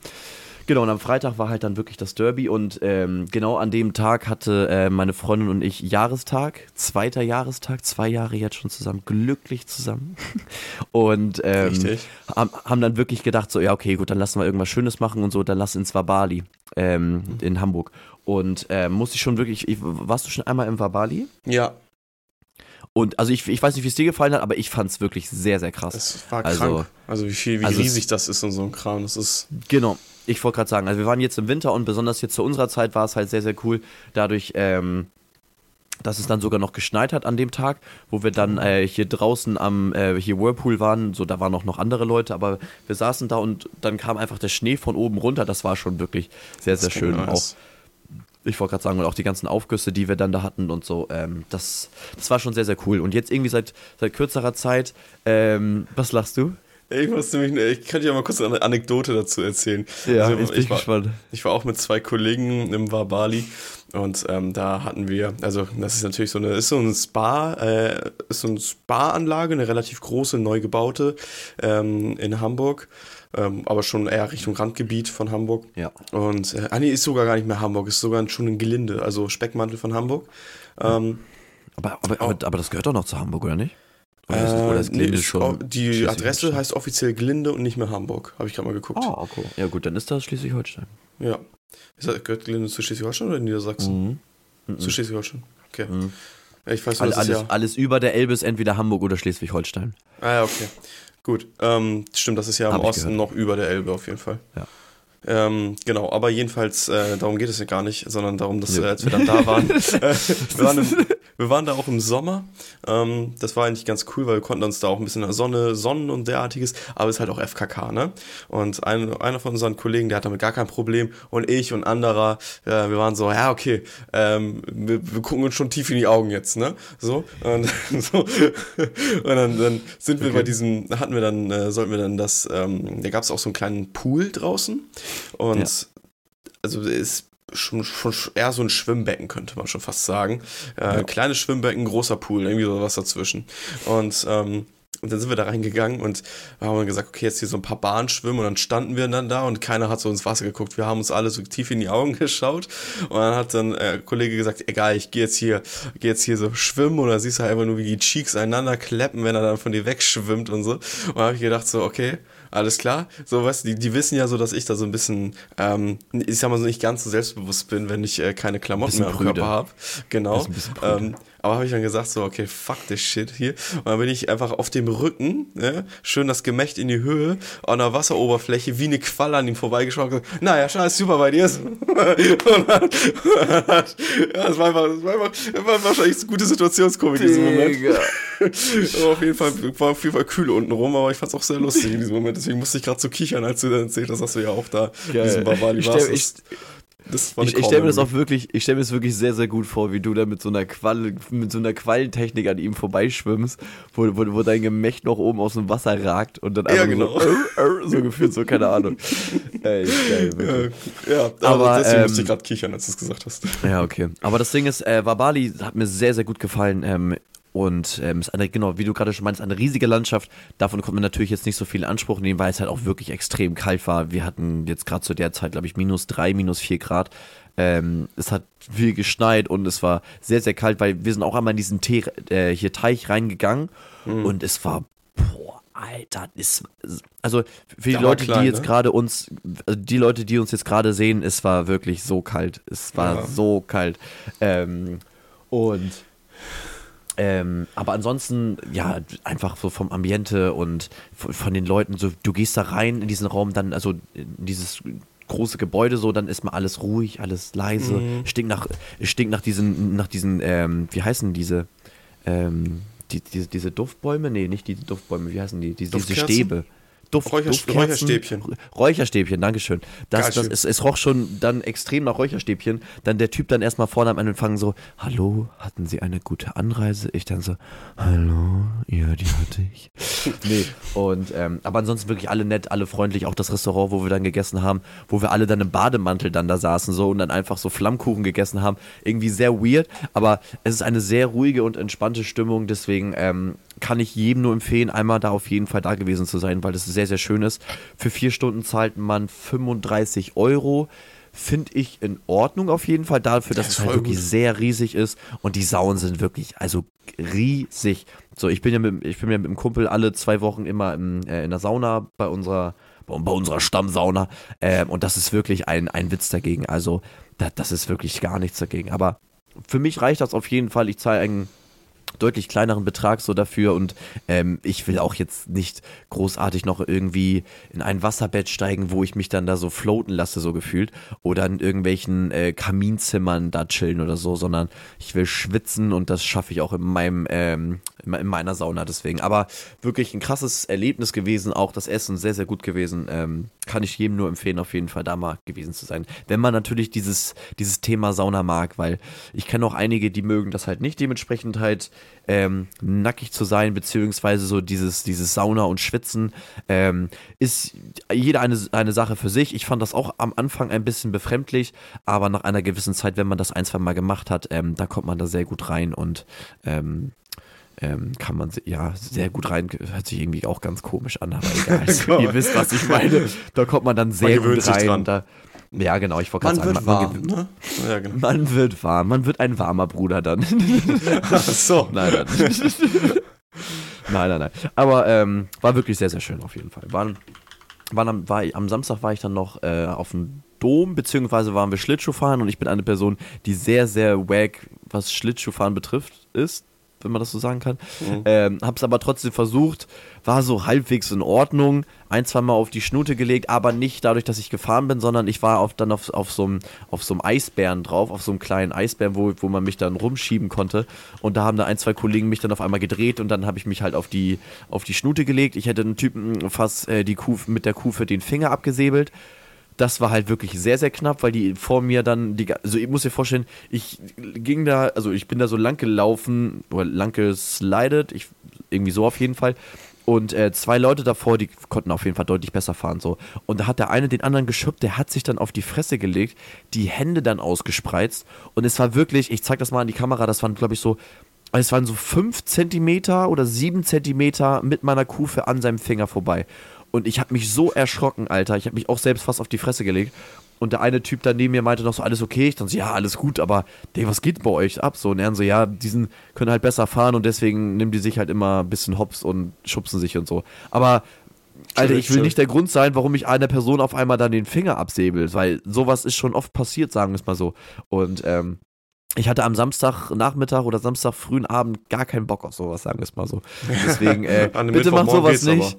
Genau, und am Freitag war halt dann wirklich das Derby und ähm, genau an dem Tag hatte äh, meine Freundin und ich Jahrestag, zweiter Jahrestag, zwei Jahre jetzt schon zusammen, glücklich zusammen. Und ähm, haben, haben dann wirklich gedacht, so, ja, okay, gut, dann lassen wir irgendwas Schönes machen und so, dann lass ins Wabali ähm, in Hamburg. Und ähm, musste ich schon wirklich, ich, warst du schon einmal im Wabali? Ja, Und also ich, ich weiß nicht, wie es dir gefallen hat, aber ich fand es wirklich sehr, sehr krass. es war Also- krank. Also wie viel, wie also es- riesig das ist und so ein Kram. Das ist Genau. Ich wollte gerade sagen, also wir waren jetzt im Winter und besonders jetzt zu unserer Zeit war es halt sehr, sehr cool, dadurch, ähm, dass es dann sogar noch geschneit hat an dem Tag, wo wir dann äh, hier draußen am äh, hier Whirlpool waren. So, da waren auch noch andere Leute, aber wir saßen da und dann kam einfach der Schnee von oben runter. Das war schon wirklich sehr, sehr schön. Auch ich wollte gerade sagen, und auch die ganzen Aufgüsse, die wir dann da hatten und so, ähm, das, das war schon sehr, sehr cool. Und jetzt irgendwie seit, seit kürzerer Zeit, ähm, was lachst du? Ich muss nämlich, ich könnte ja mal kurz eine Anekdote dazu erzählen. Ja, Also, jetzt bin ich war, gespannt. Ich war auch mit zwei Kollegen im Wabali und ähm, da hatten wir, also das ist natürlich so eine, ist so ein Spa, äh, ist so eine Spa-Anlage, eine relativ große, neu gebaute ähm, in Hamburg, ähm, aber schon eher Richtung Randgebiet von Hamburg. Ja. Und, äh, ah nee, ist sogar gar nicht mehr Hamburg, ist sogar schon ein Gelinde, also Speckmantel von Hamburg. Ähm, Aber, aber, aber, aber das gehört doch noch zu Hamburg, oder nicht? Oder ist, äh, nee, Glinde ist, schon die? Adresse heißt offiziell Glinde und nicht mehr Hamburg, habe ich gerade mal geguckt. Ah, okay. Ja gut, dann ist das Schleswig-Holstein. Ja. Ist das, gehört Glinde zu Schleswig-Holstein oder Niedersachsen? Mhm. Zu Schleswig-Holstein. Okay. Ja, Ich weiß All, das alles, ist ja. alles über der Elbe ist entweder Hamburg oder Schleswig-Holstein. Ah, ja, okay. Gut. Ähm, stimmt, das ist ja im Hab Osten noch über der Elbe auf jeden Fall. Ja. Ähm, genau, aber jedenfalls, äh, darum geht es ja gar nicht, sondern darum, dass Nö. äh, als wir dann da waren, äh, wir, waren im, wir waren da auch im Sommer. Ähm, das war eigentlich ganz cool, weil wir konnten uns da auch ein bisschen in der Sonne sonnen und derartiges, aber es ist halt auch FKK, ne? Und ein, einer von unseren Kollegen, der hat damit gar kein Problem und ich und anderer, äh, wir waren so, ja, okay, ähm, wir, wir gucken uns schon tief in die Augen jetzt, ne? So, und, so. und dann, dann sind wir bei diesem, hatten wir dann, äh, sollten wir dann das, ähm, da gab es auch so einen kleinen Pool draußen und Ja. also ist schon, schon eher so ein Schwimmbecken, könnte man schon fast sagen. Äh, Kleines Schwimmbecken, großer Pool, irgendwie sowas dazwischen. Und ähm, und dann sind wir da reingegangen und haben dann gesagt, okay, jetzt hier so ein paar Bahnen schwimmen und dann standen wir dann da und keiner hat so ins Wasser geguckt. Wir haben uns alle so tief in die Augen geschaut und dann hat dann äh, Kollege gesagt, egal, ich gehe jetzt hier, gehe jetzt hier so schwimmen und da siehst du halt einfach nur, wie die Cheeks einander kleppen, wenn er dann von dir wegschwimmt und so. Und dann habe ich gedacht so, okay, alles klar. So, weißt die, die wissen ja so, dass ich da so ein bisschen, ähm, ich sag mal so nicht ganz so selbstbewusst bin, wenn ich äh, keine Klamotten mehr am. Körper habe. Genau. Ähm, aber habe ich dann gesagt, so, okay, fuck this shit hier. Und dann bin ich einfach auf dem Rücken, ne, schön das Gemächt in die Höhe, an der Wasseroberfläche, wie eine Qualle an ihm vorbeigeschaut. und gesagt, Naja, scheiße, super bei dir. Und dann, ja, war einfach, das war einfach, das war wahrscheinlich eine gute Situationskomik in diesem Moment. Aber auf jeden Fall, war auf jeden Fall kühl unten rum, aber ich fand's auch sehr lustig in diesem Moment. Deswegen musste ich gerade so kichern, als du dann erzählt hast, dass du ja auch da in diesem Bavali Ich warst. ich- Das war Ich, ich stelle mir das auch wirklich, ich stelle mir das wirklich sehr, sehr gut vor, wie du da mit so einer Qualle, mit so einer Quallentechnik an ihm vorbeischwimmst, wo, wo, wo dein Gemächt noch oben aus dem Wasser ragt und dann Ja, einfach genau. so, äh, äh, so gefühlt, so keine Ahnung. Ey, geil, wirklich. Ja, aber, Aber, deswegen ähm, musste ich gerade kichern, als du es gesagt hast. Ja, okay. Aber das Ding ist, äh, Wabali hat mir sehr, sehr gut gefallen. Ähm, und ähm, ist eine, genau, wie du gerade schon meinst, eine riesige Landschaft. Davon konnte man natürlich jetzt nicht so viel in Anspruch nehmen, weil es halt auch wirklich extrem kalt war. Wir hatten jetzt gerade zu der Zeit, glaube ich, minus drei, minus vier Grad. Ähm, es hat viel geschneit und es war sehr, sehr kalt, weil wir sind auch einmal in diesen Tee, äh, hier Teich reingegangen Mhm. und es war, boah, Alter, ist, also für die Leute, klein, die jetzt ne? gerade uns, also die Leute, die uns jetzt gerade sehen, es war wirklich so kalt. Es war Ja. so kalt. Ähm, und ähm, aber ansonsten, ja, einfach so vom Ambiente und von, von den Leuten, so, du gehst da rein in diesen Raum, dann, also in dieses große Gebäude so, dann ist mal alles ruhig, alles leise, stinkt nach, stinkt nach diesen, nach diesen, ähm, wie heißen diese, ähm, die, diese, diese Duftbäume? Nee, nicht die Duftbäume, wie heißen die? Die- diese Duftkerzen? Stäbe. Duft, Räucher- Duftkerzen? Räucherstäbchen. Räucherstäbchen, Dankeschön. Das, das, es, es roch schon dann extrem nach Räucherstäbchen. Dann der Typ dann erstmal vorne am Empfang so, hallo, hatten Sie eine gute Anreise? Ich dann so, hallo, ja, die hatte ich. nee, und, ähm, aber ansonsten wirklich alle nett, alle freundlich. Auch das Restaurant, wo wir dann gegessen haben, wo wir alle dann im Bademantel dann da saßen so und dann einfach so Flammkuchen gegessen haben. Irgendwie sehr weird, aber es ist eine sehr ruhige und entspannte Stimmung. Deswegen ähm, kann ich jedem nur empfehlen, einmal da auf jeden Fall da gewesen zu sein, weil das sehr, sehr schön ist. Für vier Stunden zahlt man 35 Euro. Finde ich in Ordnung auf jeden Fall dafür, dass Ja, es halt wirklich gut. sehr riesig ist und die Sauen sind wirklich, also riesig. So, ich bin ja mit, ich bin ja mit dem Kumpel alle zwei Wochen immer im, äh, in der Sauna bei unserer, bei, bei unserer Stammsauna ähm, und das ist wirklich ein, ein Witz dagegen. Also, da, das ist wirklich gar nichts dagegen. Aber für mich reicht das auf jeden Fall. Ich zahle einen deutlich kleineren Betrag so dafür. Und ähm, ich will auch jetzt nicht großartig noch irgendwie in ein Wasserbett steigen, wo ich mich dann da so floaten lasse, so gefühlt, oder in irgendwelchen äh, Kaminzimmern da chillen oder so, sondern ich will schwitzen und das schaffe ich auch in meinem ähm, in in meiner Sauna deswegen. Aber wirklich ein krasses Erlebnis gewesen, auch das Essen sehr sehr gut gewesen. Ähm, kann ich jedem nur empfehlen, auf jeden Fall da mal gewesen zu sein, wenn man natürlich dieses dieses Thema Sauna mag, weil ich kenne auch einige, die mögen das halt nicht, dementsprechend halt ähm, nackig zu sein, beziehungsweise so dieses, dieses Sauna und Schwitzen, ähm, ist jeder eine, eine Sache für sich. Ich fand das auch am Anfang ein bisschen befremdlich, aber nach einer gewissen Zeit, wenn man das ein, zwei Mal gemacht hat, ähm, da kommt man da sehr gut rein und ähm, ähm, kann man ja sehr gut rein, hört sich irgendwie auch ganz komisch an, aber egal. Ihr wisst, was ich meine. Da kommt man dann sehr gewöhnt gut rein. dran. Da, ja, genau, ich wollte gerade Man sagen, wird man, warm, man, ne? Ja, genau. man wird warm, man wird ein warmer Bruder dann. Ach so. Nein, nein. nein, nein, nein. Aber ähm, war wirklich sehr, sehr schön auf jeden Fall. Waren, waren am, war, am Samstag war ich dann noch äh, auf dem Dom, beziehungsweise waren wir Schlittschuhfahren und ich bin eine Person, die sehr, sehr wack, was Schlittschuhfahren betrifft, ist, wenn man das so sagen kann. Ähm, hab's aber trotzdem versucht, war so halbwegs in Ordnung, ein, zwei Mal auf die Schnute gelegt, aber nicht dadurch, dass ich gefahren bin, sondern ich war auf, dann auf, auf, so einem, auf Eisbären drauf, auf so einem kleinen Eisbären, wo, wo man mich dann rumschieben konnte. Und da haben da ein, zwei Kollegen mich dann auf einmal gedreht und dann habe ich mich halt auf die, auf die Schnute gelegt. Ich hätte einen Typen fast äh, die Kuh, mit der Kuh für den Finger abgesäbelt. Das war halt wirklich sehr, sehr knapp, weil die vor mir dann, die, also ich muss dir vorstellen, ich ging da, also ich bin da so lang gelaufen, oder lang geslidet, ich, irgendwie so auf jeden Fall. Und äh, zwei Leute davor, die konnten auf jeden Fall deutlich besser fahren. so. Und da hat der eine den anderen geschubbt, der hat sich dann auf die Fresse gelegt, die Hände dann ausgespreizt. Und es war wirklich, ich zeig das mal an die Kamera, das waren, glaube ich, so es waren so 5 Zentimeter oder 7 Zentimeter mit meiner Kufe an seinem Finger vorbei. Und ich habe mich so erschrocken, Alter. Ich habe mich auch selbst fast auf die Fresse gelegt. Und der eine Typ daneben mir meinte noch so, alles okay? Ich dann so, ja, alles gut, aber Digga, was geht bei euch ab? So, und er so, ja, diesen können halt besser fahren und deswegen nehmen die sich halt immer ein bisschen hops und schubsen sich und so. Aber, Alter, ich will nicht der Grund sein, warum ich einer Person auf einmal dann den Finger absäbel, weil sowas ist schon oft passiert, sagen wir es mal so. Und, ähm, ich hatte am Samstagnachmittag oder Samstag frühen Abend gar keinen Bock auf sowas, sagen wir es mal so. Deswegen, äh, bitte macht sowas nicht.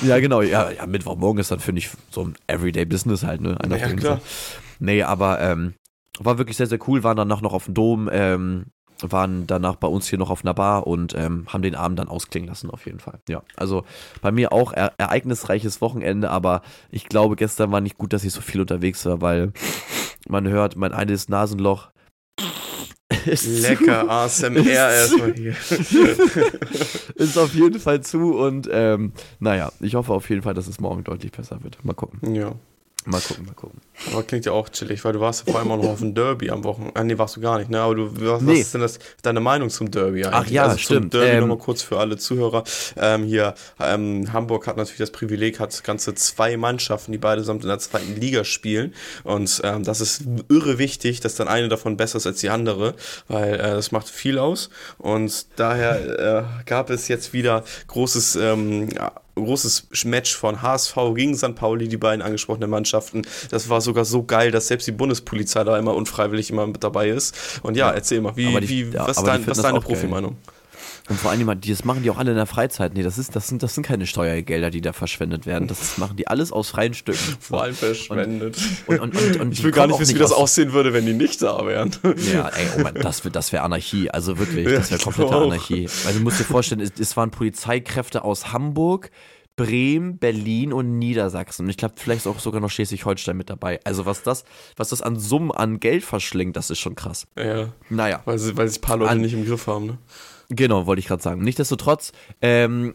Aber. Ja, genau. Ja, ja, Mittwochmorgen ist dann, finde ich, so ein Everyday Business halt, ne? ja, klar. Nee, aber ähm, war wirklich sehr, sehr cool. Waren danach noch auf dem Dom, ähm, waren danach bei uns hier noch auf einer Bar und ähm, haben den Abend dann ausklingen lassen, auf jeden Fall. Ja, also bei mir auch er ereignisreiches Wochenende, aber ich glaube, gestern war nicht gut, dass ich so viel unterwegs war, weil man hört, mein eines Nasenloch Lecker ASMR erstmal hier. ist auf jeden Fall zu und ähm, naja, ich hoffe auf jeden Fall, dass es morgen deutlich besser wird. Mal gucken. Ja. Mal gucken, mal gucken. Aber klingt ja auch chillig, weil du warst ja vor allem auch noch auf dem Derby am Wochenende. Ah, nee, warst du gar nicht, ne? Aber du, was, nee. was ist denn das, deine Meinung zum Derby eigentlich? Ach ja, also stimmt. Zum Derby ähm, nochmal kurz für alle Zuhörer. Ähm, hier, ähm, Hamburg hat natürlich das Privileg, hat ganze zwei Mannschaften, die beide zusammen in der zweiten Liga spielen. Und ähm, das ist irre wichtig, dass dann eine davon besser ist als die andere, weil äh, das macht viel aus. Und daher äh, gab es jetzt wieder großes ähm, großes Match von HSV gegen St. Pauli, die beiden angesprochenen Mannschaften. Das war sogar so geil, dass selbst die Bundespolizei da immer unfreiwillig immer mit dabei ist. Und ja, erzähl mal, wie, die, wie, was, dein, was ist deine Profimeinung? Und vor allem, das machen die auch alle in der Freizeit. Nee, das, ist, das, sind, das sind keine Steuergelder, die da verschwendet werden. Das machen die alles aus freien Stücken. Vor allem verschwendet. Und, und, und, und ich will gar nicht wissen, wie das aussehen würde, wenn die nicht da wären. Ja, ey, oh Mann, das, das wäre Anarchie. Also wirklich, das wäre komplette Anarchie. Also du musst dir vorstellen, es, es waren Polizeikräfte aus Hamburg, Bremen, Berlin und Niedersachsen. Und ich glaube, vielleicht ist auch sogar noch Schleswig-Holstein mit dabei. Also was das, was das an Summen an Geld verschlingt, das ist schon krass. Ja. Naja. Weil, sie, weil sich ein paar Leute an, nicht im Griff haben, ne? Genau, wollte ich gerade sagen. Nichtsdestotrotz, ähm,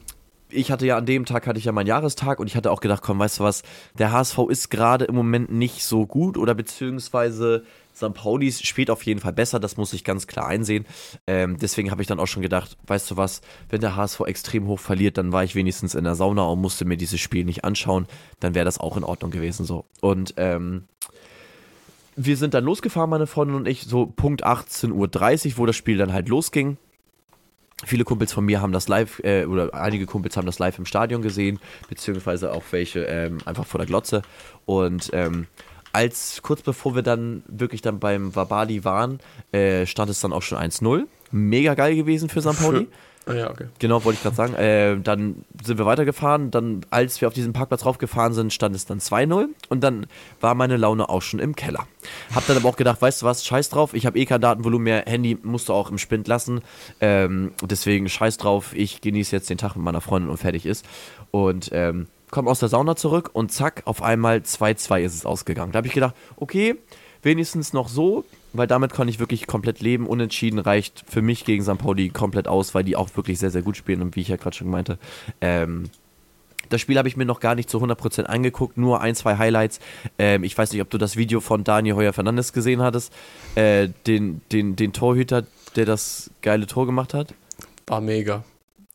ich hatte ja an dem Tag hatte ich ja meinen Jahrestag und ich hatte auch gedacht, komm, weißt du was, der HSV ist gerade im Moment nicht so gut oder beziehungsweise St. Pauli spielt auf jeden Fall besser, das muss ich ganz klar einsehen. Ähm, deswegen habe ich dann auch schon gedacht, weißt du was, wenn der HSV extrem hoch verliert, dann war ich wenigstens in der Sauna und musste mir dieses Spiel nicht anschauen, dann wäre das auch in Ordnung gewesen so. Und ähm, wir sind dann losgefahren, meine Freundin und ich, so Punkt 18.30 Uhr, wo das Spiel dann halt losging. Viele Kumpels von mir haben das live, äh, oder einige Kumpels haben das live im Stadion gesehen, beziehungsweise auch welche ähm, einfach vor der Glotze. Und ähm, als kurz bevor wir dann wirklich dann beim Wabali waren, äh, stand es dann auch schon 1-0. Mega geil gewesen für St. Pauli. Ah ja, okay. Genau, wollte ich gerade sagen. Äh, dann sind wir weitergefahren. Dann, als wir auf diesen Parkplatz raufgefahren sind, stand es dann 2-0. Und dann war meine Laune auch schon im Keller. Hab dann aber auch gedacht, weißt du was, scheiß drauf. Ich habe eh kein Datenvolumen mehr. Handy musst du auch im Spind lassen. Ähm, deswegen scheiß drauf. Ich genieße jetzt den Tag mit meiner Freundin und fertig ist. Und ähm, komme aus der Sauna zurück und zack, auf einmal 2-2 ist es ausgegangen. Da habe ich gedacht, okay, wenigstens noch so, weil damit kann ich wirklich komplett leben. Unentschieden reicht für mich gegen St. Pauli komplett aus, weil die auch wirklich sehr, sehr gut spielen und wie ich ja gerade schon meinte, ähm, das Spiel habe ich mir noch gar nicht zu 100% angeguckt, nur ein, zwei Highlights. Ähm, ich weiß nicht, ob du das Video von Daniel Heuer Fernandes gesehen hattest. Äh, den, den, den Torhüter, der das geile Tor gemacht hat. War mega.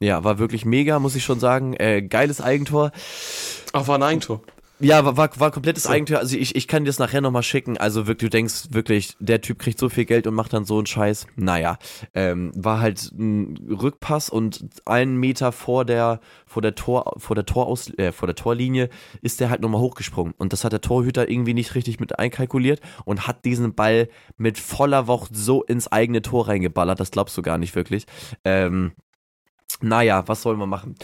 Ja, war wirklich mega, muss ich schon sagen. Äh, geiles Eigentor. Ach, war ein Eigentor. Ja, war, war, war komplettes so. Eigentor. Also ich, ich kann dir das nachher nochmal schicken. Also wirklich, du denkst wirklich, der Typ kriegt so viel Geld und macht dann so einen Scheiß. Naja, ähm, war halt ein Rückpass und einen Meter vor der, vor der Tor, vor der Toraus, äh, vor der Torlinie ist der halt nochmal hochgesprungen. Und das hat der Torhüter irgendwie nicht richtig mit einkalkuliert und hat diesen Ball mit voller Wucht so ins eigene Tor reingeballert. Das glaubst du gar nicht wirklich. Ähm, naja, was soll man machen?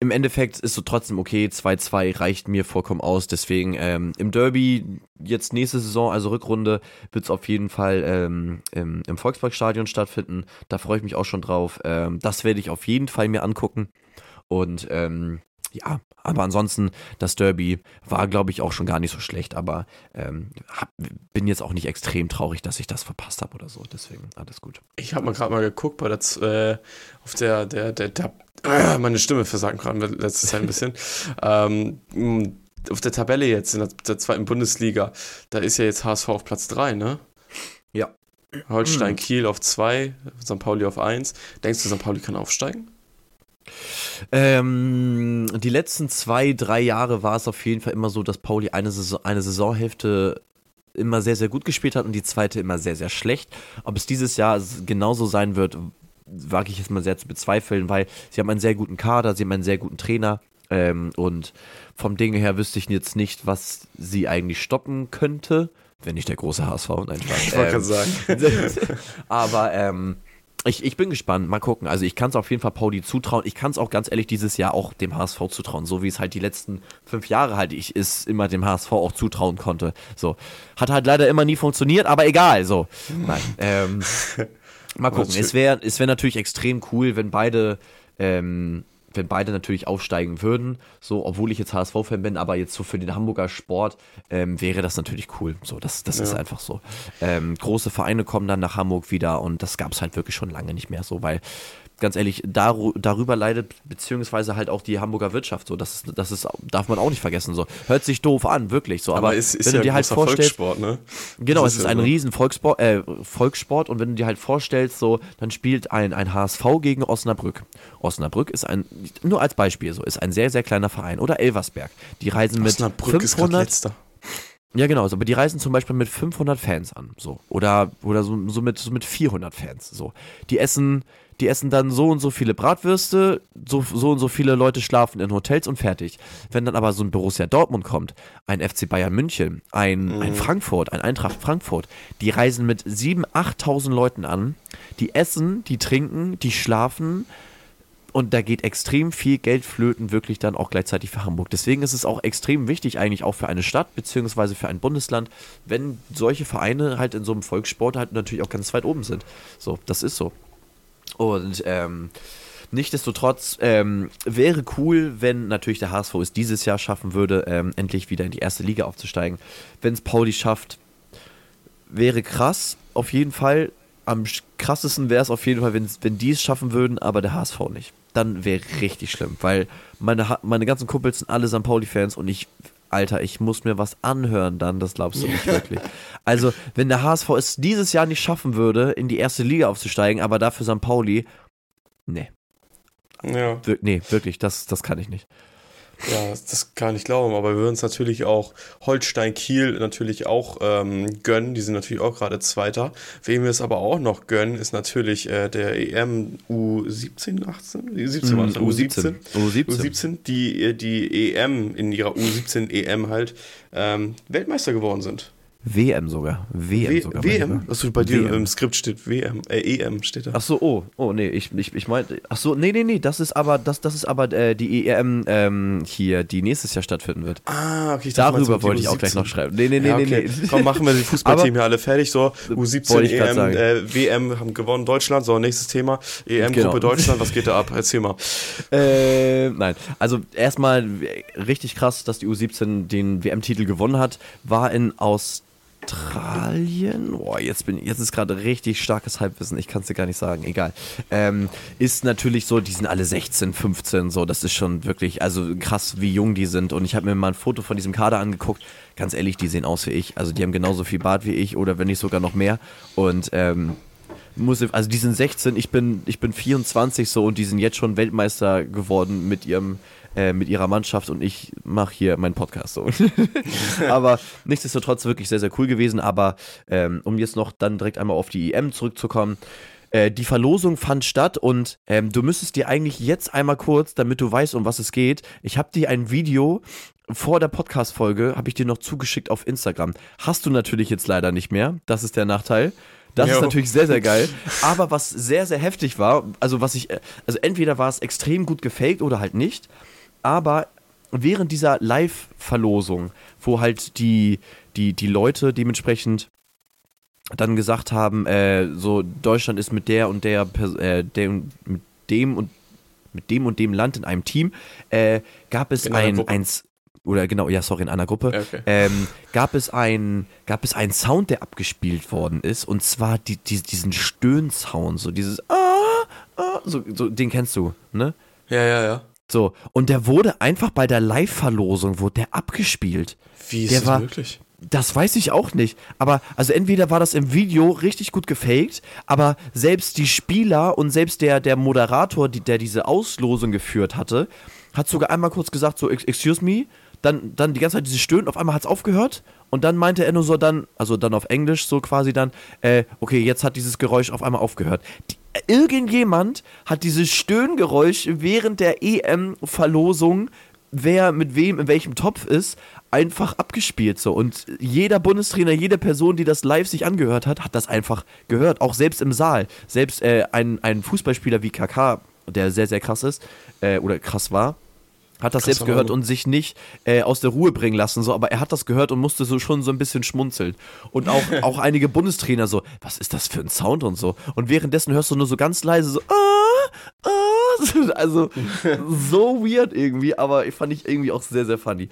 Im Endeffekt ist so trotzdem okay, 2-2 reicht mir vollkommen aus. Deswegen ähm, im Derby jetzt nächste Saison, also Rückrunde, wird es auf jeden Fall ähm, im, im Volksparkstadion stattfinden. Da freue ich mich auch schon drauf. Ähm, das werde ich auf jeden Fall mir angucken. Und ähm, ja, aber ansonsten, das Derby war, glaube ich, auch schon gar nicht so schlecht, aber ähm, hab, bin jetzt auch nicht extrem traurig, dass ich das verpasst habe oder so. Deswegen alles gut. Ich habe mal gerade mal geguckt bei der, äh, auf der, der, der, der äh, meine Stimme versagt gerade letzte Zeit ein bisschen. ähm, auf der Tabelle jetzt in der, der, zweiten Bundesliga, da ist ja jetzt HSV auf Platz 3, ne? Ja. Holstein Kiel auf 2, St. Pauli auf 1. Denkst du, St. Pauli kann aufsteigen? Ähm, die letzten zwei, drei Jahre war es auf jeden Fall immer so, dass Pauli eine, Saison, eine Saisonhälfte immer sehr, sehr gut gespielt hat und die zweite immer sehr, sehr schlecht. Ob es dieses Jahr genauso sein wird, wage ich jetzt mal sehr zu bezweifeln, weil sie haben einen sehr guten Kader, sie haben einen sehr guten Trainer ähm, und vom Ding her wüsste ich jetzt nicht, was sie eigentlich stoppen könnte, wenn nicht der große HSV. Nein, Spaß. Ich wollte Ähm, gerade sagen. aber ähm, ich, ich bin gespannt. Mal gucken. Also ich kann es auf jeden Fall Pauli zutrauen. Ich kann es auch ganz ehrlich dieses Jahr auch dem HSV zutrauen. So wie es halt die letzten fünf Jahre halt ich es immer dem HSV auch zutrauen konnte. So. Hat halt leider immer nie funktioniert, aber egal. So. Nein. Ähm, mal gucken. Es wäre es wär natürlich extrem cool, wenn beide ähm, wenn beide natürlich aufsteigen würden, so, obwohl ich jetzt HSV-Fan bin, aber jetzt so für den Hamburger Sport ähm, wäre das natürlich cool. So, das, das ist einfach so. Ähm, große Vereine kommen dann nach Hamburg wieder und das gab es halt wirklich schon lange nicht mehr so, weil ganz ehrlich, daru darüber leidet beziehungsweise halt auch die Hamburger Wirtschaft. So, das ist, das ist, darf man auch nicht vergessen. So, hört sich doof an, wirklich. So, aber, Aber es ist wenn ja du dir ein halt vorstellst, Volkssport, ne? Genau, Das es ist ist ja ein so. riesen Volkssport, äh, Volkssport und wenn du dir halt vorstellst, so, dann spielt ein, ein HSV gegen Osnabrück. Osnabrück ist ein, nur als Beispiel so, ist ein sehr, sehr kleiner Verein. Oder Elversberg. Die reisen mit Osnabrück ist gerade 500, letzter. Ja genau, aber die reisen zum Beispiel mit 500 Fans an, so. Oder, oder so, so, mit, so mit 400 Fans, so. Die essen, die essen dann so und so viele Bratwürste, so, so und so viele Leute schlafen in Hotels und fertig. Wenn dann aber so ein Borussia Dortmund kommt, ein FC Bayern München, ein, ein Frankfurt, ein Eintracht Frankfurt, die reisen mit 7.000, 8.000 Leuten an, die essen, die trinken, die schlafen, und da geht extrem viel Geld flöten, wirklich dann auch gleichzeitig für Hamburg. Deswegen ist es auch extrem wichtig, eigentlich auch für eine Stadt, beziehungsweise für ein Bundesland, wenn solche Vereine halt in so einem Volkssport halt natürlich auch ganz weit oben sind. So, das ist so. Und ähm, nichtsdestotrotz ähm, wäre cool, wenn natürlich der HSV es dieses Jahr schaffen würde, ähm, endlich wieder in die erste Liga aufzusteigen. Wenn es Pauli schafft, wäre krass, auf jeden Fall. Am krassesten wäre es auf jeden Fall, wenn die es schaffen würden, aber der HSV nicht. Dann wäre richtig schlimm, weil meine, meine ganzen Kumpels sind alle St. Pauli-Fans und ich, Alter, ich muss mir was anhören dann, das glaubst du nicht wirklich. Also, wenn der HSV es dieses Jahr nicht schaffen würde, in die erste Liga aufzusteigen, aber dafür St. Pauli, nee, Ja. nee, wirklich, das, das kann ich nicht. Ja, das kann ich glauben, aber wir würden es natürlich auch Holstein Kiel natürlich auch ähm, gönnen. Die sind natürlich auch gerade Zweiter. Wem wir es aber auch noch gönnen, ist natürlich äh, der EM U17, 18? U17 war das, U17. U17. U17, die äh, die EM in ihrer U17 EM halt ähm, Weltmeister geworden sind. WM sogar. WM W sogar. WM? Achso, bei dir WM. im Skript steht WM, äh, EM steht da. Ach so, oh, oh, nee, ich, ich, ich meinte, ach so, nee, nee, nee, das ist aber, das, das ist aber äh, die EM ähm, hier, die nächstes Jahr stattfinden wird. Ah, okay. Ich dachte, Darüber wollte ich auch gleich U17? noch schreiben. Nee, nee, nee, ja, nee, okay. nee. Komm, machen wir die Fußballteam hier alle fertig. So, U17 Wollte ich grad EM, äh, WM haben gewonnen Deutschland. So, nächstes Thema. EM-Gruppe Genau. Deutschland. Was geht da ab? Erzähl mal. Äh, nein. Also erstmal richtig krass, dass die U17 den WM-Titel gewonnen hat. War in Australien. Boah, jetzt bin jetzt ist gerade richtig starkes Halbwissen. Ich kann es dir gar nicht sagen. Egal. Ähm, ist natürlich so, die sind alle 16, 15. So, das ist schon wirklich, also krass, wie jung die sind. Und ich habe mir mal ein Foto von diesem Kader angeguckt. Ganz ehrlich, die sehen aus wie ich. Also die haben genauso viel Bart wie ich oder wenn nicht sogar noch mehr. Und ähm, muss, also die sind 16, ich bin, ich bin 24 so und die sind jetzt schon Weltmeister geworden mit ihrem, äh, mit ihrer Mannschaft und ich mache hier meinen Podcast so. aber nichtsdestotrotz wirklich sehr, sehr cool gewesen. Aber ähm, um jetzt noch dann direkt einmal auf die EM zurückzukommen. Äh, die Verlosung fand statt und ähm, du müsstest dir eigentlich jetzt einmal kurz, damit du weißt, um was es geht. Ich habe dir ein Video vor der Podcast-Folge, habe ich dir noch zugeschickt auf Instagram. Hast du natürlich jetzt leider nicht mehr. Das ist der Nachteil. Das ist Jo. natürlich sehr, sehr geil. Aber was sehr, sehr heftig war, also was ich, äh, also entweder war es extrem gut gefaked oder halt nicht, aber während dieser Live-Verlosung, wo halt die, die, die Leute dementsprechend dann gesagt haben, äh, so Deutschland ist mit der und der, Pers- äh, und- mit dem und mit dem und dem Land in einem Team, äh, gab es In ein, eins oder genau, ja, sorry, in einer Gruppe, okay. ähm, gab es ein, gab es einen Sound, der abgespielt worden ist, und zwar die, die, diesen Stöhnsound, so dieses ah, ah, so, so, den kennst du, ne? Ja, ja, ja. So, und der wurde einfach bei der Live-Verlosung, wurde der abgespielt. Wie ist Der das war- möglich? Das weiß ich auch nicht. Aber also entweder war das im Video richtig gut gefaked, aber selbst die Spieler und selbst der, der Moderator, die, der diese Auslosung geführt hatte, hat sogar einmal kurz gesagt, so, excuse me, dann, dann die ganze Zeit dieses Stöhnen, auf einmal hat es aufgehört und dann meinte er nur so dann, also dann auf Englisch so quasi dann, äh, okay, jetzt hat dieses Geräusch auf einmal aufgehört. Die, irgendjemand hat dieses Stöhngeräusch während der EM-Verlosung, wer mit wem in welchem Topf ist, einfach abgespielt so. Und jeder Bundestrainer, jede Person, die das live sich angehört hat, hat das einfach gehört. Auch selbst im Saal. Selbst äh, ein, ein Fußballspieler wie KK, der sehr, sehr krass ist, äh, oder krass war, hat das selbst gehört und sich nicht äh, aus der Ruhe bringen lassen, so, aber er hat das gehört und musste so schon so ein bisschen schmunzeln. Und auch, auch einige Bundestrainer so, was ist das für ein Sound und so. Und währenddessen hörst du nur so ganz leise so, ah, ah, also so weird irgendwie, aber ich fand ich irgendwie auch sehr, sehr funny.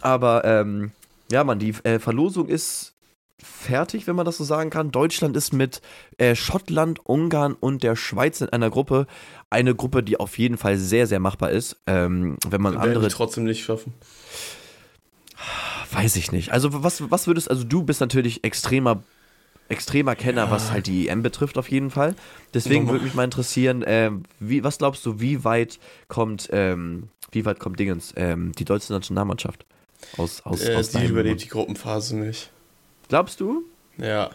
Aber ähm, ja, man, die äh, Verlosung ist fertig, wenn man das so sagen kann. Deutschland ist mit äh, Schottland, Ungarn und der Schweiz in einer Gruppe. Eine Gruppe, die auf jeden Fall sehr, sehr machbar ist. Ähm, wenn man Werden andere. trotzdem nicht schaffen. Weiß ich nicht. Also, was, was würdest, also du bist natürlich extremer, extremer Kenner, Ja. was halt die EM betrifft, auf jeden Fall. Deswegen würde mich mal interessieren, ähm, wie, was glaubst du, wie weit kommt, ähm, wie weit kommt Dingens, ähm, die deutsche Nationalmannschaft aus, aus, Äh, aus die überlebt Mund? die Gruppenphase nicht. Glaubst du? Ja.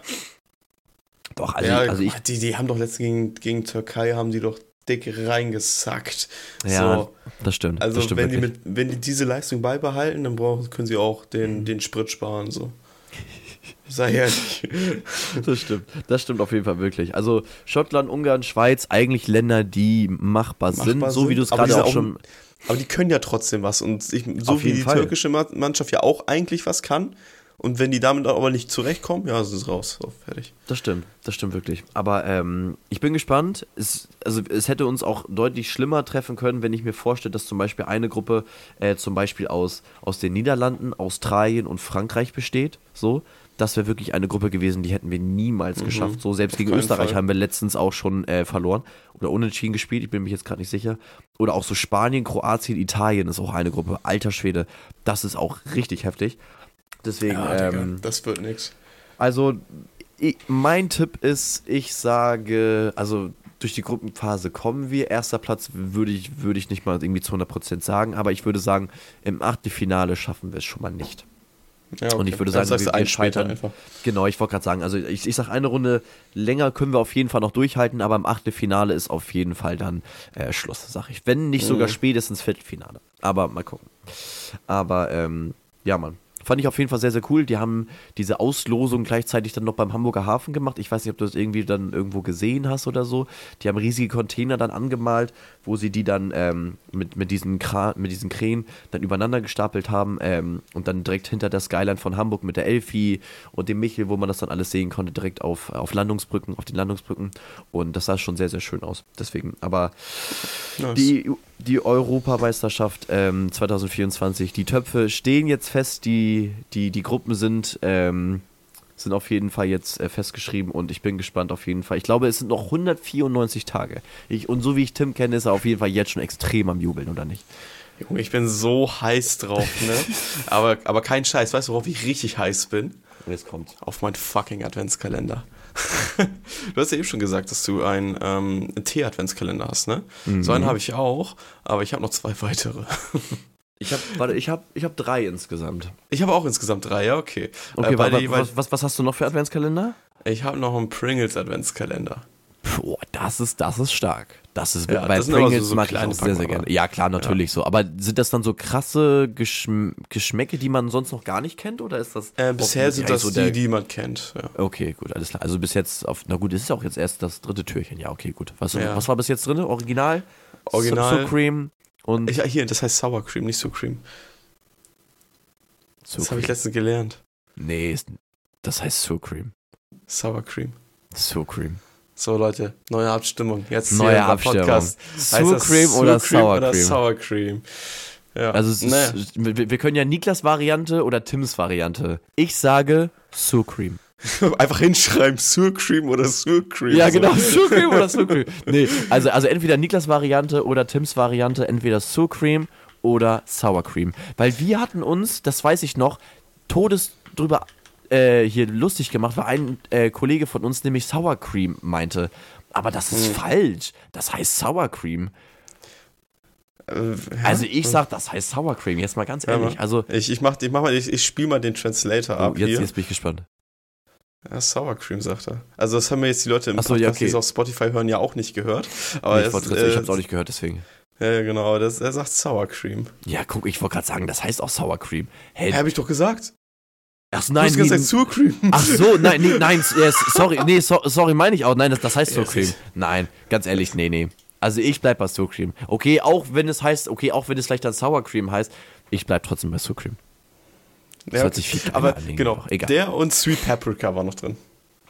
Doch, also, ja, also ich, die, die haben doch letztens gegen, gegen Türkei, haben die doch dick reingesackt. ja, So, das stimmt. also das stimmt wenn die, mit, wenn die diese Leistung beibehalten, dann brauchen, können sie auch den, den Sprit sparen. So. Sei ehrlich. Das stimmt. Das stimmt auf jeden Fall wirklich. Also Schottland, Ungarn, Schweiz, eigentlich Länder, die machbar, sind, Machbar so wie sind, du es aber die gerade sind auch auch- schon. Aber die können ja trotzdem was. Und ich, so wie die Fall. türkische Ma- Mannschaft ja auch eigentlich was kann. Und wenn die damit aber nicht zurechtkommen, ja, sind sie raus. So, fertig. Das stimmt, das stimmt wirklich. Aber ähm, ich bin gespannt. Es, also es hätte uns auch deutlich schlimmer treffen können, wenn ich mir vorstelle, dass zum Beispiel eine Gruppe äh, zum Beispiel aus, aus den Niederlanden, Australien und Frankreich besteht. So, das wäre wirklich eine Gruppe gewesen, die hätten wir niemals geschafft. So selbst gegen Mhm. Österreich Fall. haben wir letztens auch schon äh, verloren oder unentschieden gespielt. Ich bin mir jetzt gerade nicht sicher. Oder auch so Spanien, Kroatien, Italien ist auch eine Gruppe. Alter Schwede, das ist auch richtig heftig. Deswegen, Ja, ähm, das wird nix. also, ich, mein Tipp ist, ich sage, also durch die Gruppenphase kommen wir. Erster Platz würde ich, würde ich nicht mal irgendwie zu 100% sagen, aber ich würde sagen, im Achtelfinale schaffen wir es schon mal nicht. Ja, Und ich würde sagen, sagst wir, wir später scheitern. einfach. Genau, ich wollte gerade sagen, also ich, ich sage, eine Runde länger können wir auf jeden Fall noch durchhalten, aber im Achtelfinale ist auf jeden Fall dann äh, Schluss, sag ich. Wenn nicht sogar spätestens Viertelfinale. Aber mal gucken. Aber ähm, ja, Mann. Fand ich auf jeden Fall sehr, sehr cool. Die haben diese Auslosung gleichzeitig dann noch beim Hamburger Hafen gemacht. Ich weiß nicht, ob du das irgendwie dann irgendwo gesehen hast oder so. Die haben riesige Container dann angemalt, wo sie die dann ähm, mit, mit, diesen Kran, mit diesen Krähen dann übereinander gestapelt haben ähm, und dann direkt hinter der Skyline von Hamburg mit der Elfi und dem Michel, wo man das dann alles sehen konnte, direkt auf, auf Landungsbrücken, auf den Landungsbrücken. Und das sah schon sehr, sehr schön aus. Deswegen, aber Nice. die, die Europameisterschaft ähm, 2024, die Töpfe stehen jetzt fest, die, die, die Gruppen sind, ähm, sind auf jeden Fall jetzt äh, festgeschrieben und ich bin gespannt auf jeden Fall. Ich glaube, es sind noch 194 Tage. Ich, und so wie ich Tim kenne, ist er auf jeden Fall jetzt schon extrem am Jubeln, oder nicht? Junge, ich bin so heiß drauf, ne? aber, aber kein Scheiß. Weißt du, worauf ich richtig heiß bin? Jetzt kommt. Auf meinen fucking Adventskalender. Du hast ja eben schon gesagt, dass du einen ähm, Tee-Adventskalender hast, ne? So einen habe ich auch, aber ich habe noch zwei weitere. Ich habe, warte, ich habe, ich habe drei insgesamt. Ich habe auch insgesamt drei, ja, okay. Okay, äh, wa- beide wa- jeweils- was, was, was hast du noch für Adventskalender? ich habe noch einen Pringles Adventskalender. Boah, das ist, das ist stark. Das ist, Ja, bei das so- Pringles so mag ich auch sehr, sehr gerne. Ja, klar, natürlich so. Aber sind das dann so krasse Geschm Geschmäcke, die man sonst noch gar nicht kennt? Oder ist das. Äh, bisher sind das so die, die man kennt. Ja. Okay, gut, alles klar. Also bis jetzt auf. Na gut, es ist auch jetzt erst das dritte Türchen. Ja, okay, gut. Was, Ja. was war bis jetzt drin? Original? Original. So Cream und. Ich, hier, das heißt Sour Cream, nicht so Cream. Das habe ich letztens gelernt. Nee, das heißt So Cream. Sour Cream. So Cream. So, Leute, neue Abstimmung. Jetzt Neue Abstimmung. Heißt So das Cream oder Sour oder Cream? Sour Cream. Ja. Also naja. ist, wir, wir können ja Niklas Variante oder Tims Variante. Ich sage So Cream. Einfach hinschreiben, Sour Cream oder Sour Cream. Ja, So. genau, So Cream oder So Cream. Nee, also, also entweder Niklas Variante oder Tims Variante, entweder So Cream oder Sour Cream. Weil wir hatten uns, das weiß ich noch, Todes, drüber äh, hier lustig gemacht, weil ein äh, Kollege von uns nämlich Sour Cream meinte. Aber das ist falsch. Das heißt Sour Cream. Äh, Also ich sag, das heißt Sour Cream. Jetzt mal ganz ehrlich. Also ich, ich mach, ich mach mal, ich, ich spiele mal den Translator oh, ab jetzt, hier. jetzt bin ich gespannt. Ja, Sour Cream, sagt er. Also das haben wir jetzt die Leute im Ach so, Podcast, ja, okay. die es auf Spotify hören, ja auch nicht gehört. Aber Nee, ich äh, ich hab's auch nicht gehört, deswegen. Ja, ja, genau, das, er sagt Sour Cream. Ja, guck, ich wollte gerade sagen, das heißt auch Sour Cream. Hey, Ja, hab ich doch gesagt. Ach so, Du nein, hast gesagt nee, Sour Cream. Ach so, nein, nee, nein, sorry, nee, so, sorry, meine ich auch. Nein, das, das heißt Sour Cream. Nein, ganz ehrlich, nee, nee. Also ich bleib bei Sour Cream. Okay, auch wenn es heißt, okay, auch wenn es vielleicht dann Sour Cream heißt, ich bleib trotzdem bei Sour Cream. Das Ja, hört sich viel Aber genau. Egal. der und Sweet Paprika war noch drin.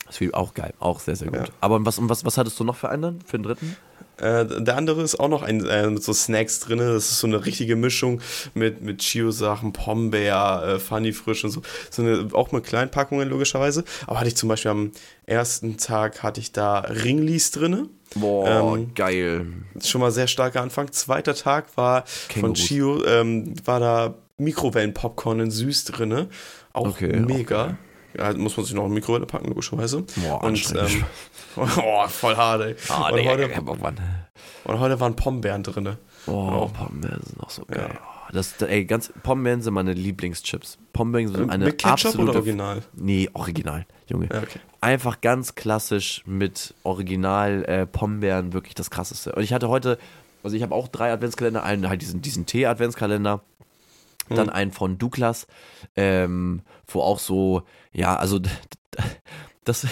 Ist auch geil, auch sehr, sehr gut. Ja. Aber was, was, was hattest du noch für einen dann? Für den dritten? Äh, der andere ist auch noch ein, äh, mit so Snacks drin. Das ist so eine richtige Mischung mit, mit Chio-Sachen, Pombeer, äh, Funny Frisch und so. so eine, auch mit kleinen Packungen logischerweise. Aber hatte ich zum Beispiel am ersten Tag hatte ich da Ringlis drin. Boah, Ähm, geil. Schon mal sehr starker Anfang. Zweiter Tag war von Kängurus. Chio, ähm, war da Mikrowellen-Popcorn in süß drin. Auch Okay, mega. geil. Ja, muss man sich noch in die Mikrowelle packen, logischerweise. Boah, und, ähm, oh, voll hart, ey. Ah, und, heute, und heute waren Pombeeren drin. Oh, Pombeeren sind auch so geil. Oh, Das, ey, ganz, Pombeeren sind meine Lieblingschips. Pombeeren sind eine Mit Ketchup absolute oder Original? Nee, original, Junge. Ja, okay. Einfach ganz klassisch mit Original äh, Pombeeren, wirklich das krasseste. Und ich hatte heute, also ich habe auch drei Adventskalender, einen halt diesen, diesen Tee-Adventskalender, dann einen von Douglas, ähm, wo auch so, ja, also das,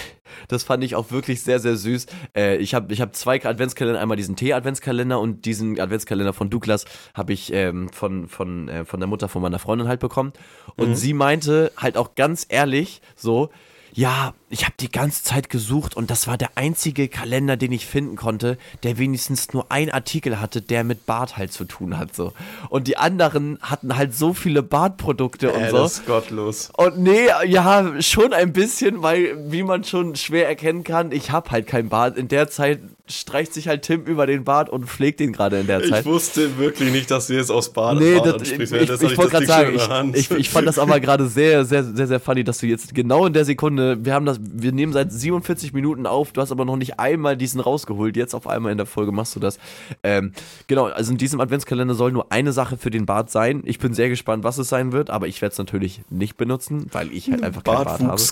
das fand ich auch wirklich sehr, sehr süß. Äh, ich habe ich hab zwei Adventskalender, einmal diesen Tee-Adventskalender und diesen Adventskalender von Douglas habe ich ähm, von, von, äh, von der Mutter von meiner Freundin halt bekommen. Und sie meinte halt auch ganz ehrlich so, ja, ich habe die ganze Zeit gesucht und das war der einzige Kalender, den ich finden konnte, der wenigstens nur ein Artikel hatte, der mit Bart halt zu tun hat so. Und die anderen hatten halt so viele Bartprodukte und so. das ist gottlos. Und nee, ja, schon ein bisschen, weil, wie man schon schwer erkennen kann, ich habe halt kein Bart. In der Zeit streicht sich halt Tim über den Bart und pflegt ihn gerade in der Zeit. Ich wusste wirklich nicht, dass du jetzt aus Bad Nee, das, ich, ansprichst. ich, ich hatte wollte gerade sagen, ich, ich, ich fand das aber gerade sehr, sehr, sehr, sehr funny, dass du jetzt genau in der Sekunde, wir haben das, wir nehmen seit 47 Minuten auf, du hast aber noch nicht einmal diesen rausgeholt, jetzt auf einmal in der Folge machst du das. Ähm, genau, also in diesem Adventskalender soll nur eine Sache für den Bart sein. Ich bin sehr gespannt, was es sein wird, aber ich werde es natürlich nicht benutzen, weil ich halt einfach keinen Bart habe.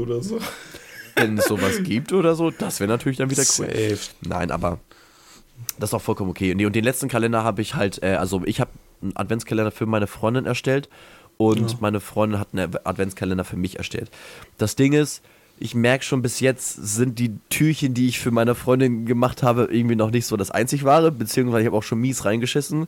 Oder so. Wenn es sowas gibt oder so, das wäre natürlich dann wieder cool. Safe. Nein, aber das ist auch vollkommen okay. Und den letzten Kalender habe ich halt, äh, also ich habe einen Adventskalender für meine Freundin erstellt und meine Freundin hat einen Adventskalender für mich erstellt. Das Ding ist, ich merke schon bis jetzt sind die Türchen, die ich für meine Freundin gemacht habe, irgendwie noch nicht so das einzig wahre, beziehungsweise ich habe auch schon mies reingeschissen,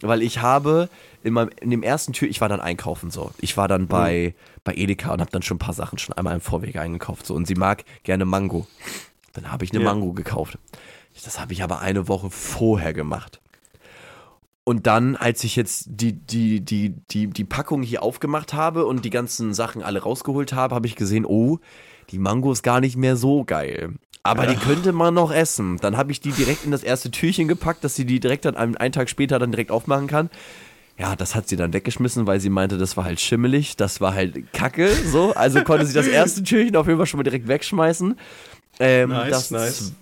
weil ich habe in, meinem, in dem ersten Tür, ich war dann einkaufen so. Ich war dann bei, bei Edeka und habe dann schon ein paar Sachen schon einmal im Vorweg eingekauft so und sie mag gerne Mango. Dann habe ich eine Ja. Mango gekauft. Das habe ich aber eine Woche vorher gemacht. Und dann, als ich jetzt die, die, die, die, die Packung hier aufgemacht habe und die ganzen Sachen alle rausgeholt habe, habe ich gesehen, oh, die Mango ist gar nicht mehr so geil. Aber die könnte man noch essen. Dann habe ich die direkt in das erste Türchen gepackt, dass sie die direkt dann einen, einen Tag später dann direkt aufmachen kann. Ja, das hat sie dann weggeschmissen, weil sie meinte, das war halt schimmelig, das war halt Kacke, so. Also konnte sie das erste Türchen auf jeden Fall schon mal direkt wegschmeißen. Ähm, Nice, das, nice.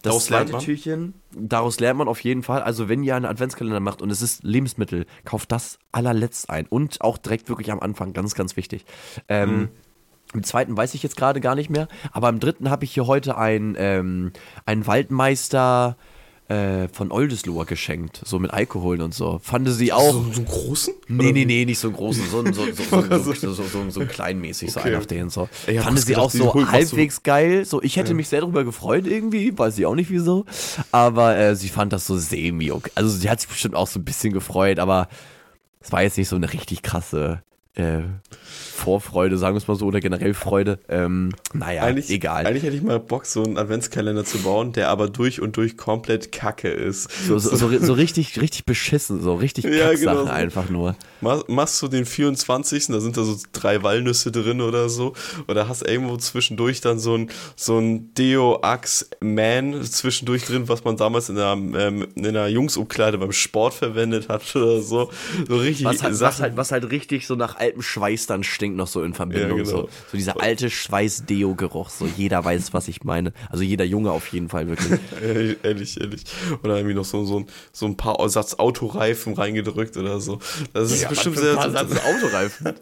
Das Daraus lernt zweite man. Türchen, daraus lernt man auf jeden Fall. Also, wenn ihr einen Adventskalender macht und es ist Lebensmittel, kauft das allerletzt ein. Und auch direkt wirklich am Anfang, ganz, ganz wichtig. Ähm, Mhm. Im zweiten weiß ich jetzt gerade gar nicht mehr, aber im dritten habe ich hier heute ein, ähm, einen Waldmeister äh, von Oldesloe geschenkt, so mit Alkohol und so. Fand sie auch. So, so einen großen? Nee, nee, nee, nicht so einen großen, so, so, so, so, so, so, so, so, so kleinmäßig, so Okay. einen auf den so. Hab Fand sie gedacht, auch so halbwegs geil. So, ich hätte mich sehr darüber gefreut irgendwie, weiß ich auch nicht wieso. Aber äh, sie fand das so semi okay. Also sie hat sich bestimmt auch so ein bisschen gefreut, aber es war jetzt nicht so eine richtig krasse äh, Vorfreude, sagen wir es mal so, oder generell Freude. Ähm, naja, Eigentlich, egal. eigentlich hätte ich mal Bock, so einen Adventskalender zu bauen, der aber durch und durch komplett kacke ist. so, so, so, so richtig, richtig beschissen, so richtig Ja, Kacksachen genau einfach nur. Ma- Machst du den 24. Da sind da so drei Walnüsse drin oder so. Oder hast irgendwo zwischendurch dann so ein, so ein Deo-Ax-Man zwischendurch drin, was man damals in einer, ähm, in einer Jungsumkleide beim Sport verwendet hat oder so. So richtig Was halt, was, halt, was halt richtig so nach Alpenschweiß dann stinkt noch so in Verbindung. Ja, genau. so, so dieser alte Schweiß-Deo-Geruch. So jeder weiß, was ich meine. Also jeder Junge auf jeden Fall wirklich. Ehrlich, ehrlich. Oder irgendwie noch so, so, ein, so ein paar Satz Autoreifen reingedrückt oder so. Das ist bestimmt sehr. Autoreifen.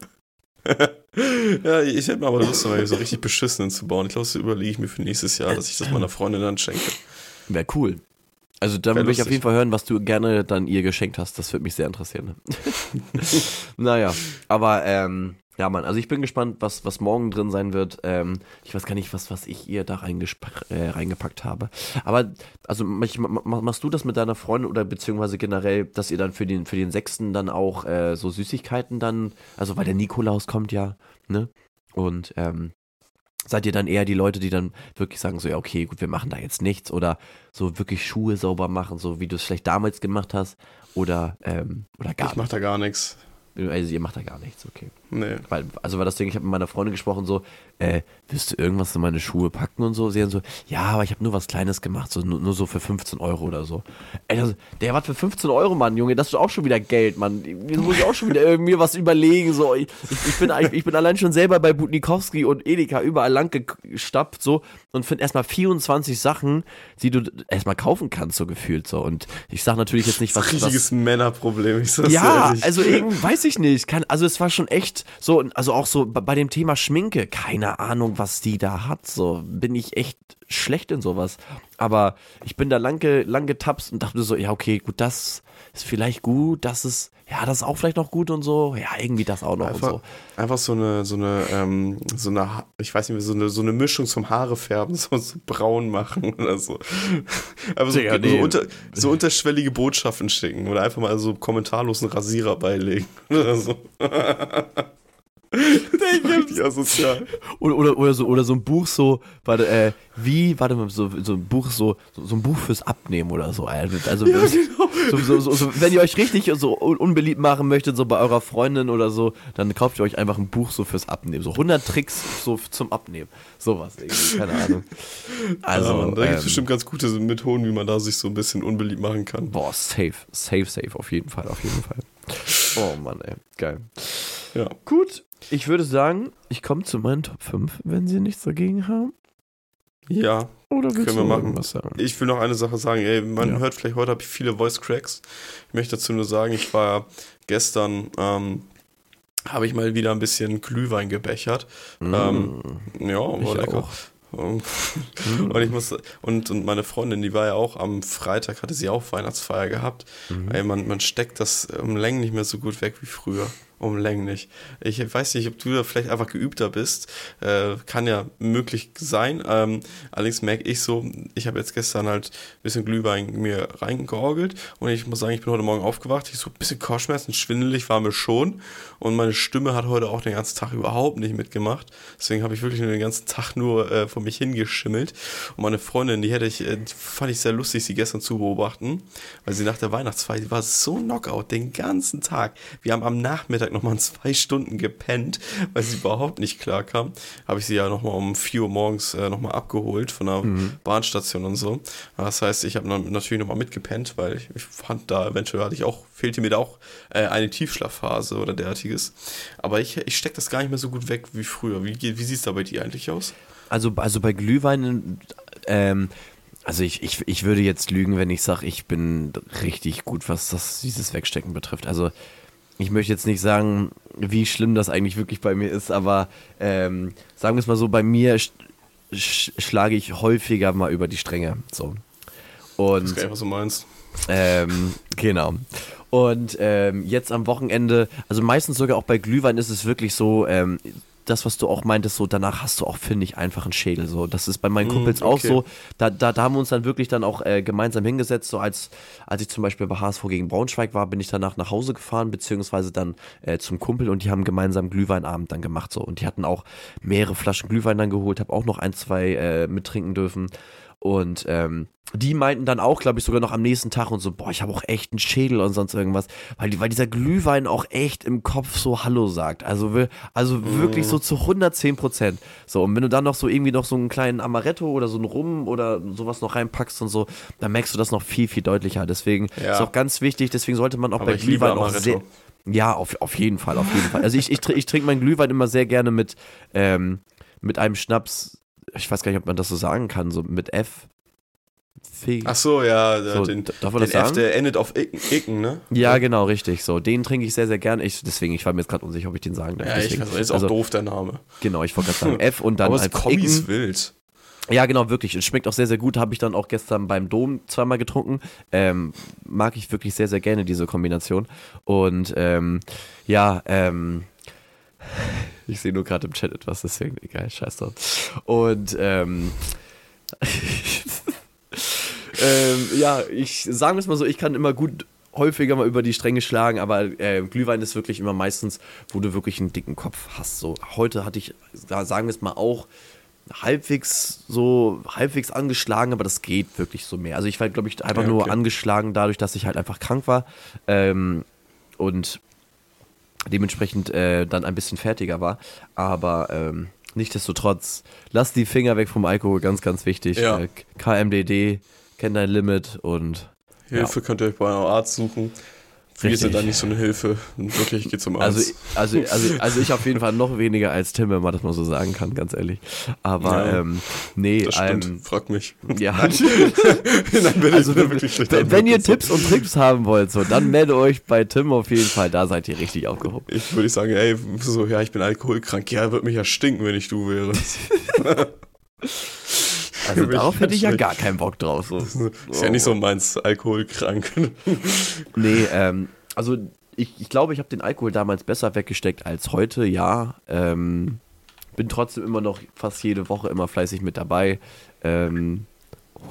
ja, ich hätte mir aber Lust, mal so richtig beschissenen zu bauen. Ich glaube, das überlege ich mir für nächstes Jahr, dass ich das meiner Freundin dann schenke. Wäre cool. Also dann will ich auf jeden Fall hören, was du gerne dann ihr geschenkt hast. Das würde mich sehr interessieren. naja, aber ähm, ja, Mann, also ich bin gespannt, was, was morgen drin sein wird. Ähm, ich weiß gar nicht, was, was ich ihr da äh, reingepackt habe. Aber, also mach- ma- machst du das mit deiner Freundin oder beziehungsweise generell, dass ihr dann für den, für den Sechsten dann auch äh, so Süßigkeiten dann, also weil der Nikolaus kommt ja, ne? Und ähm, seid ihr dann eher die Leute, die dann wirklich sagen, so, ja, okay, gut, wir machen da jetzt nichts oder so wirklich Schuhe sauber machen, so wie du es vielleicht damals gemacht hast oder, ähm, oder gar Ich mach da gar nichts. Also ihr macht da gar nichts, okay. Nee. Weil, also war das Ding, ich habe mit meiner Freundin gesprochen, so, äh, willst du irgendwas in meine Schuhe packen und so? Sie haben so, ja, aber ich habe nur was Kleines gemacht, so nur, nur so für 15 Euro oder so. Ey, das, der was für 15 Euro, Mann, Junge, das ist auch schon wieder Geld, Mann. Jetzt muss ich auch schon wieder irgendwie was überlegen, so. Ich, ich, bin, eigentlich- ich bin allein schon selber bei Butnikowski und Edeka überall lang gestappt, so, und finde erstmal 24 Sachen, die du erstmal kaufen kannst, so gefühlt, so. Und ich sag natürlich jetzt nicht, Das was, ist ein was richtiges Männerproblem. Ich sag's ja, ehrlich. also irgendwie weiß ich nicht. Kann, also es war schon echt so, also auch so bei bei dem Thema Schminke, keine Ahnung, was die da hat. So bin ich echt schlecht in sowas. Aber ich bin da lang, ge, lang getapst und dachte so, ja, okay, gut, das ist vielleicht gut, das ist, ja, das ist auch vielleicht noch gut und so. Ja, irgendwie das auch noch Einfach, und einfach so eine, so eine, ähm, so eine, ich weiß nicht, so eine, so eine Mischung zum Haare färben, so, so braun machen oder so. Einfach so, Digga, nee. so, unter, so unterschwellige Botschaften schicken oder einfach mal so kommentarlos einen Rasierer beilegen oder so. Richtig asozial. Oder, oder, oder, so, oder so ein Buch so, warte, äh, wie, warte mal, so, so ein Buch so, so, so ein Buch fürs Abnehmen oder so. Also, also genau. so, so, so, so, wenn ihr euch richtig so un unbeliebt machen möchtet, so bei eurer Freundin oder so, dann kauft ihr euch einfach ein Buch so fürs Abnehmen. So 100 Tricks so zum Abnehmen. Sowas irgendwie, keine Ahnung. Also, ja, da gibt es ähm, bestimmt ganz gute Methoden, wie man da sich so ein bisschen unbeliebt machen kann. boah, safe, safe, safe, auf jeden Fall, auf jeden Fall. Oh Mann, ey, geil. Ja. Gut, ich würde sagen, ich komme zu meinen Top 5, wenn Sie nichts dagegen haben. Ja, Oder willst Können wir machen. irgendwas sagen? Ich will noch eine Sache sagen, ey, man Ja. hört vielleicht heute habe ich viele Voice Cracks. Ich möchte dazu nur sagen, ich war gestern ähm, habe ich mal wieder ein bisschen Glühwein gebechert. Ähm, ja, war Mm. ich lecker. auch. Und ich muss und, und meine Freundin, die war ja auch am Freitag, hatte sie auch Weihnachtsfeier gehabt. Mhm. Ey, man, man steckt das um Längen nicht mehr so gut weg wie früher. Um Längen nicht. Ich weiß nicht, ob du da vielleicht einfach geübter bist. Äh, kann ja möglich sein. Ähm, allerdings merke ich so, ich habe jetzt gestern halt ein bisschen Glühwein mir reingeorgelt und ich muss sagen, ich bin heute Morgen aufgewacht. Ich so ein bisschen Kopfschmerzen, schwindelig war mir schon und meine Stimme hat heute auch den ganzen Tag überhaupt nicht mitgemacht. Deswegen habe ich wirklich nur den ganzen Tag nur äh, vor mich hingeschimmelt. Und meine Freundin, die hätte ich, äh, die fand ich sehr lustig, sie gestern zu beobachten, weil sie nach der Weihnachtsfeier, die war so Knockout den ganzen Tag. Wir haben am Nachmittag nochmal zwei Stunden gepennt, weil sie überhaupt nicht klar kam. Habe ich sie ja nochmal um 4 Uhr morgens äh, nochmal abgeholt von der Bahnstation und so. Das heißt, ich habe natürlich nochmal mitgepennt, weil ich, ich fand da eventuell hatte ich auch, fehlte mir da auch äh, eine Tiefschlafphase oder derartiges. Aber ich, ich stecke das gar nicht mehr so gut weg wie früher. Wie, wie sieht es da bei dir eigentlich aus? Also, also bei Glühwein, ähm, also ich, ich, ich würde jetzt lügen, wenn ich sage, ich bin richtig gut, was das, dieses Wegstecken betrifft. Also ich möchte jetzt nicht sagen, wie schlimm das eigentlich wirklich bei mir ist, aber ähm, sagen wir es mal so, bei mir sch sch schlage ich häufiger mal über die Stränge. So. Das Und ist gar nicht, was du meinst. ähm, genau. Und ähm, jetzt am Wochenende, also meistens sogar auch bei Glühwein ist es wirklich so, ähm, das, was du auch meintest, so danach hast du auch, finde ich, einfach einen Schädel. So, das ist bei meinen Mm, Kumpels auch okay. so. Da, da, da haben wir uns dann wirklich dann auch äh, gemeinsam hingesetzt. So als, als ich zum Beispiel bei HSV gegen Braunschweig war, bin ich danach nach Hause gefahren, beziehungsweise dann äh, zum Kumpel und die haben gemeinsam Glühweinabend dann gemacht. So. Und die hatten auch mehrere Flaschen Glühwein dann geholt, habe auch noch ein, zwei äh, mittrinken dürfen. Und ähm, die meinten dann auch, glaube ich, sogar noch am nächsten Tag und so, boah, ich habe auch echt einen Schädel und sonst irgendwas, weil, weil dieser Glühwein auch echt im Kopf so Hallo sagt. Also, also wirklich so zu 110 Prozent. So, und wenn du dann noch so irgendwie noch so einen kleinen Amaretto oder so einen Rum oder sowas noch reinpackst und so, dann merkst du das noch viel, viel deutlicher. Deswegen Ja. ist auch ganz wichtig, deswegen sollte man auch Aber bei Glühwein auch sehr, Ja, auf, auf jeden Fall, auf jeden Fall. Also ich, ich, ich trinke meinen Glühwein immer sehr gerne mit, ähm, mit einem Schnaps, ich weiß gar nicht, ob man das so sagen kann, so mit F. F Ach so, ja, so, den, darf man den das F, sagen? der endet auf Icken, Icken ne? ja, genau, richtig. So, den trinke ich sehr, sehr gerne. Ich, deswegen, ich war mir jetzt gerade unsicher, ob ich den sagen darf. Ja, ich deswegen, weiß, ist auch also, doof, der Name. Genau, ich wollte gerade sagen F und dann Aber das als Kombi ist Icken. wild. Ja, genau, wirklich. Es schmeckt auch sehr, sehr gut. Habe ich dann auch gestern beim Dom zweimal getrunken. Ähm, mag ich wirklich sehr, sehr gerne, diese Kombination. Und ähm, ja, ähm, ich sehe nur gerade im Chat etwas, deswegen egal, scheiß drauf. Und ähm, ähm, ja, ich sagen wir es mal so, ich kann immer gut häufiger mal über die Stränge schlagen, aber äh, Glühwein ist wirklich immer meistens, wo du wirklich einen dicken Kopf hast. So heute hatte ich, sagen wir es mal auch, halbwegs so halbwegs angeschlagen, aber das geht wirklich so mehr. Also ich war, glaube ich, einfach Ja, nur okay. angeschlagen dadurch, dass ich halt einfach krank war ähm, und dementsprechend äh, dann ein bisschen fertiger war. Aber ähm, nichtsdestotrotz, lass die Finger weg vom Alkohol, ganz, ganz wichtig. Ja. Äh, KMDD, kenn dein Limit und Hilfe könnt ihr euch bei eurem Arzt suchen. Wir Richtig. sind da nicht so eine Hilfe. Wirklich, geht zum also, Arzt. also, also, also ich auf jeden Fall noch weniger als Tim, wenn man das mal so sagen kann, ganz ehrlich. Aber Ja, ähm, nee, das stimmt. ähm, Frag mich. ja. Nein, bin Also, ich wenn, wirklich schlecht wenn, wenn ihr. Tipps und Tricks haben wollt, so, dann meldet euch bei Tim auf jeden Fall. Da seid ihr richtig aufgehoben. Ich würde sagen, ey, so, ja, ich bin alkoholkrank. Ja, würde mich ja stinken, wenn ich du wäre. Also darauf hätte ich ja gar keinen Bock drauf. So. Ist ja nicht so meins, alkoholkrank. Nee, ähm, also ich, ich glaube, ich habe den Alkohol damals besser weggesteckt als heute, ja. Ähm, bin trotzdem immer noch fast jede Woche immer fleißig mit dabei. Ähm,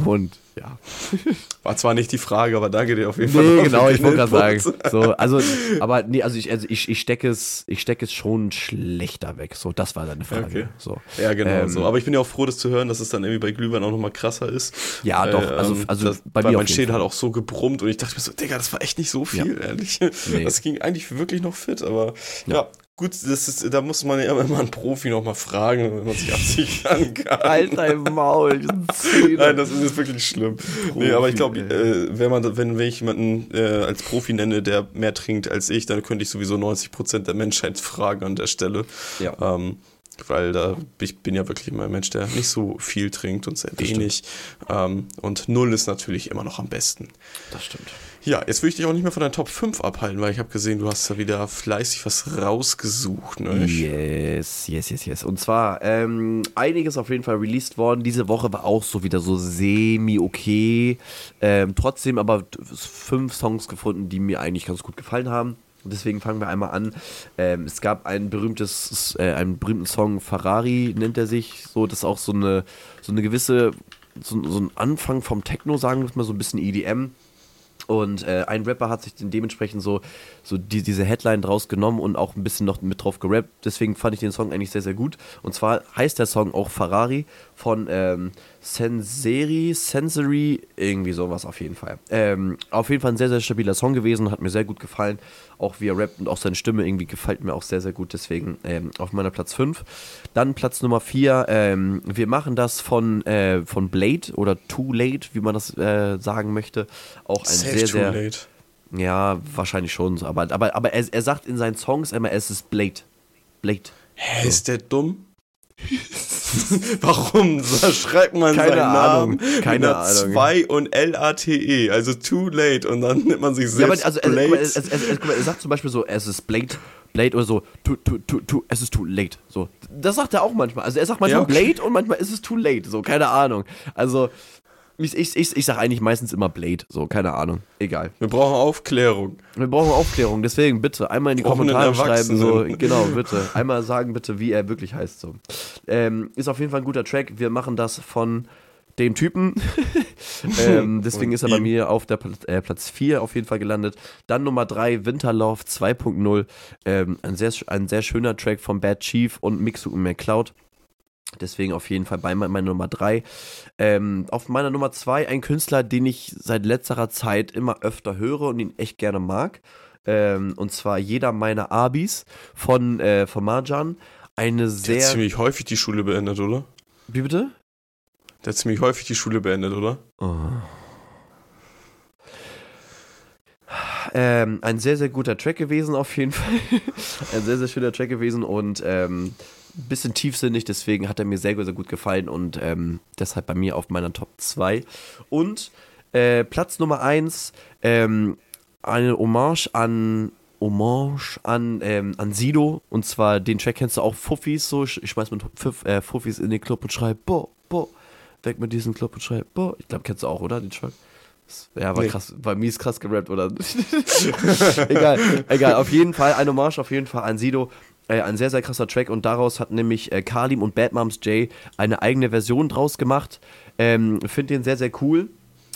und ja. War zwar nicht die Frage, aber danke dir auf jeden Fall. Nee, noch genau, ich wollte gerade sagen. So, also, aber nee, also ich, also ich, ich stecke es, ich stecke es schon schlechter weg. So, das war deine Frage. Okay. So. Ja, genau Ähm, so. Aber ich bin ja auch froh, das zu hören, dass es dann irgendwie bei Glühwein auch nochmal krasser ist. Ja, doch, also- also das, bei weil mir mein auf jeden Schädel Fall. hat auch so gebrummt und ich dachte mir so, Digga, das war echt nicht so viel, ehrlich. Nee. Das ging eigentlich wirklich noch fit, aber ja, Ja. Gut, das ist, da muss man ja immer einen Profi nochmal fragen, wenn man sich absichern kann. Alter im Maul. Nein, das ist jetzt wirklich schlimm. nee, aber ich glaube, äh, wenn man, wenn, wenn ich jemanden äh, als Profi nenne, der mehr trinkt als ich, dann könnte ich sowieso 90% der Menschheit fragen an der Stelle. Ja. Ähm, weil da ich bin ja wirklich immer ein Mensch, der nicht so viel trinkt und sehr Das wenig. Ähm, und null ist natürlich immer noch am besten. Das stimmt. Ja, jetzt will ich dich auch nicht mehr von deinen Top 5 abhalten, weil ich habe gesehen, du hast da wieder fleißig was rausgesucht. Ne? Yes, yes, yes, yes. Und zwar ähm, einiges auf jeden Fall released worden. Diese Woche war auch so wieder so semi-okay. Ähm, trotzdem aber fünf Songs gefunden, die mir eigentlich ganz gut gefallen haben. Deswegen fangen wir einmal an. Ähm, es gab ein berühmtes, äh, einen berühmten Song, Ferrari nennt er sich. So, das ist auch so eine, so eine gewisse, so, so ein Anfang vom Techno, sagen wir mal, so ein bisschen EDM. Und äh, ein Rapper hat sich dementsprechend so, so die, diese Headline draus genommen und auch ein bisschen noch mit drauf gerappt. Deswegen fand ich den Song eigentlich sehr, sehr gut. Und zwar heißt der Song auch Ferrari von ähm, Senseri, Sensory, irgendwie sowas auf jeden Fall. Ähm, auf jeden Fall ein sehr, sehr stabiler Song gewesen, hat mir sehr gut gefallen. Auch wie er rappt und auch seine Stimme irgendwie gefällt mir auch sehr, sehr gut. Deswegen ähm, auf meiner Platz 5. Dann Platz Nummer 4, ähm, wir machen das von, äh, von Blade oder Too Late, wie man das äh, sagen möchte. Auch ein Safe sehr, too sehr. late. Ja, wahrscheinlich schon. so. Aber, aber, aber er, er sagt in seinen Songs immer, es ist Blade. Blade. Hä, ist der dumm? Warum so schreibt man Keine seinen Ahnung, Namen keine mit Ahnung. 2 und L-A-T-E, also too late und dann nimmt man sich Ja, aber selbst also, also, guck mal, es, es, es, guck mal, er sagt zum Beispiel so, es ist Blade, Blade oder so, too, too, too, too, es ist too late. So, das sagt er auch manchmal. Also er sagt manchmal Ja, okay. Blade und manchmal ist es too late. So, keine Ahnung. Also ich, ich, ich, ich sag eigentlich meistens immer Blade. So, keine Ahnung. Egal. Wir brauchen Aufklärung. Wir brauchen Aufklärung, deswegen bitte einmal in die Brauchen Kommentare schreiben, so, genau, bitte. Einmal sagen bitte, wie er wirklich heißt. So. Ähm, ist auf jeden Fall ein guter Track. Wir machen das von dem Typen. ähm, deswegen ist er bei mir auf der Pl äh, Platz 4 auf jeden Fall gelandet. Dann Nummer 3, Winterlauf 2.0. Ähm, ein, sehr, ein sehr schöner Track von Bad Chief und Mixu und McCloud. Deswegen auf jeden Fall bei me- meiner Nummer 3. Ähm, auf meiner Nummer 2 ein Künstler, den ich seit letzterer Zeit immer öfter höre und ihn echt gerne mag. Ähm, und zwar jeder meiner Abis von, äh, von Marjan. Eine Der hat sehr. ziemlich häufig die Schule beendet, oder? Wie bitte? Der hat ziemlich häufig die Schule beendet, oder? Oh. Ähm, ein sehr, sehr guter Track gewesen, auf jeden Fall. ein sehr, sehr schöner Track gewesen und ähm, bisschen tiefsinnig, deswegen hat er mir sehr, sehr gut gefallen und ähm, deshalb bei mir auf meiner Top 2. Und äh, Platz Nummer 1, ähm, eine Hommage an Hommage an, ähm, an Sido. Und zwar den Track kennst du auch Fuffis so. Ich, schmeiß mit Pfiff, äh, Fuffis in den Club und schreib, boah, boah, weg mit diesem Club und schreib, boah. Ich glaube, kennst du auch, oder? Den Track? Ja, war nee. krass, war mies krass gerappt, oder? egal, egal. Auf jeden Fall, ein Hommage auf jeden Fall an Sido. Äh, ein sehr, sehr krasser Track und daraus hat nämlich äh, Kalim und Bad Moms J eine eigene Version draus gemacht. Ähm, Finde den sehr, sehr cool.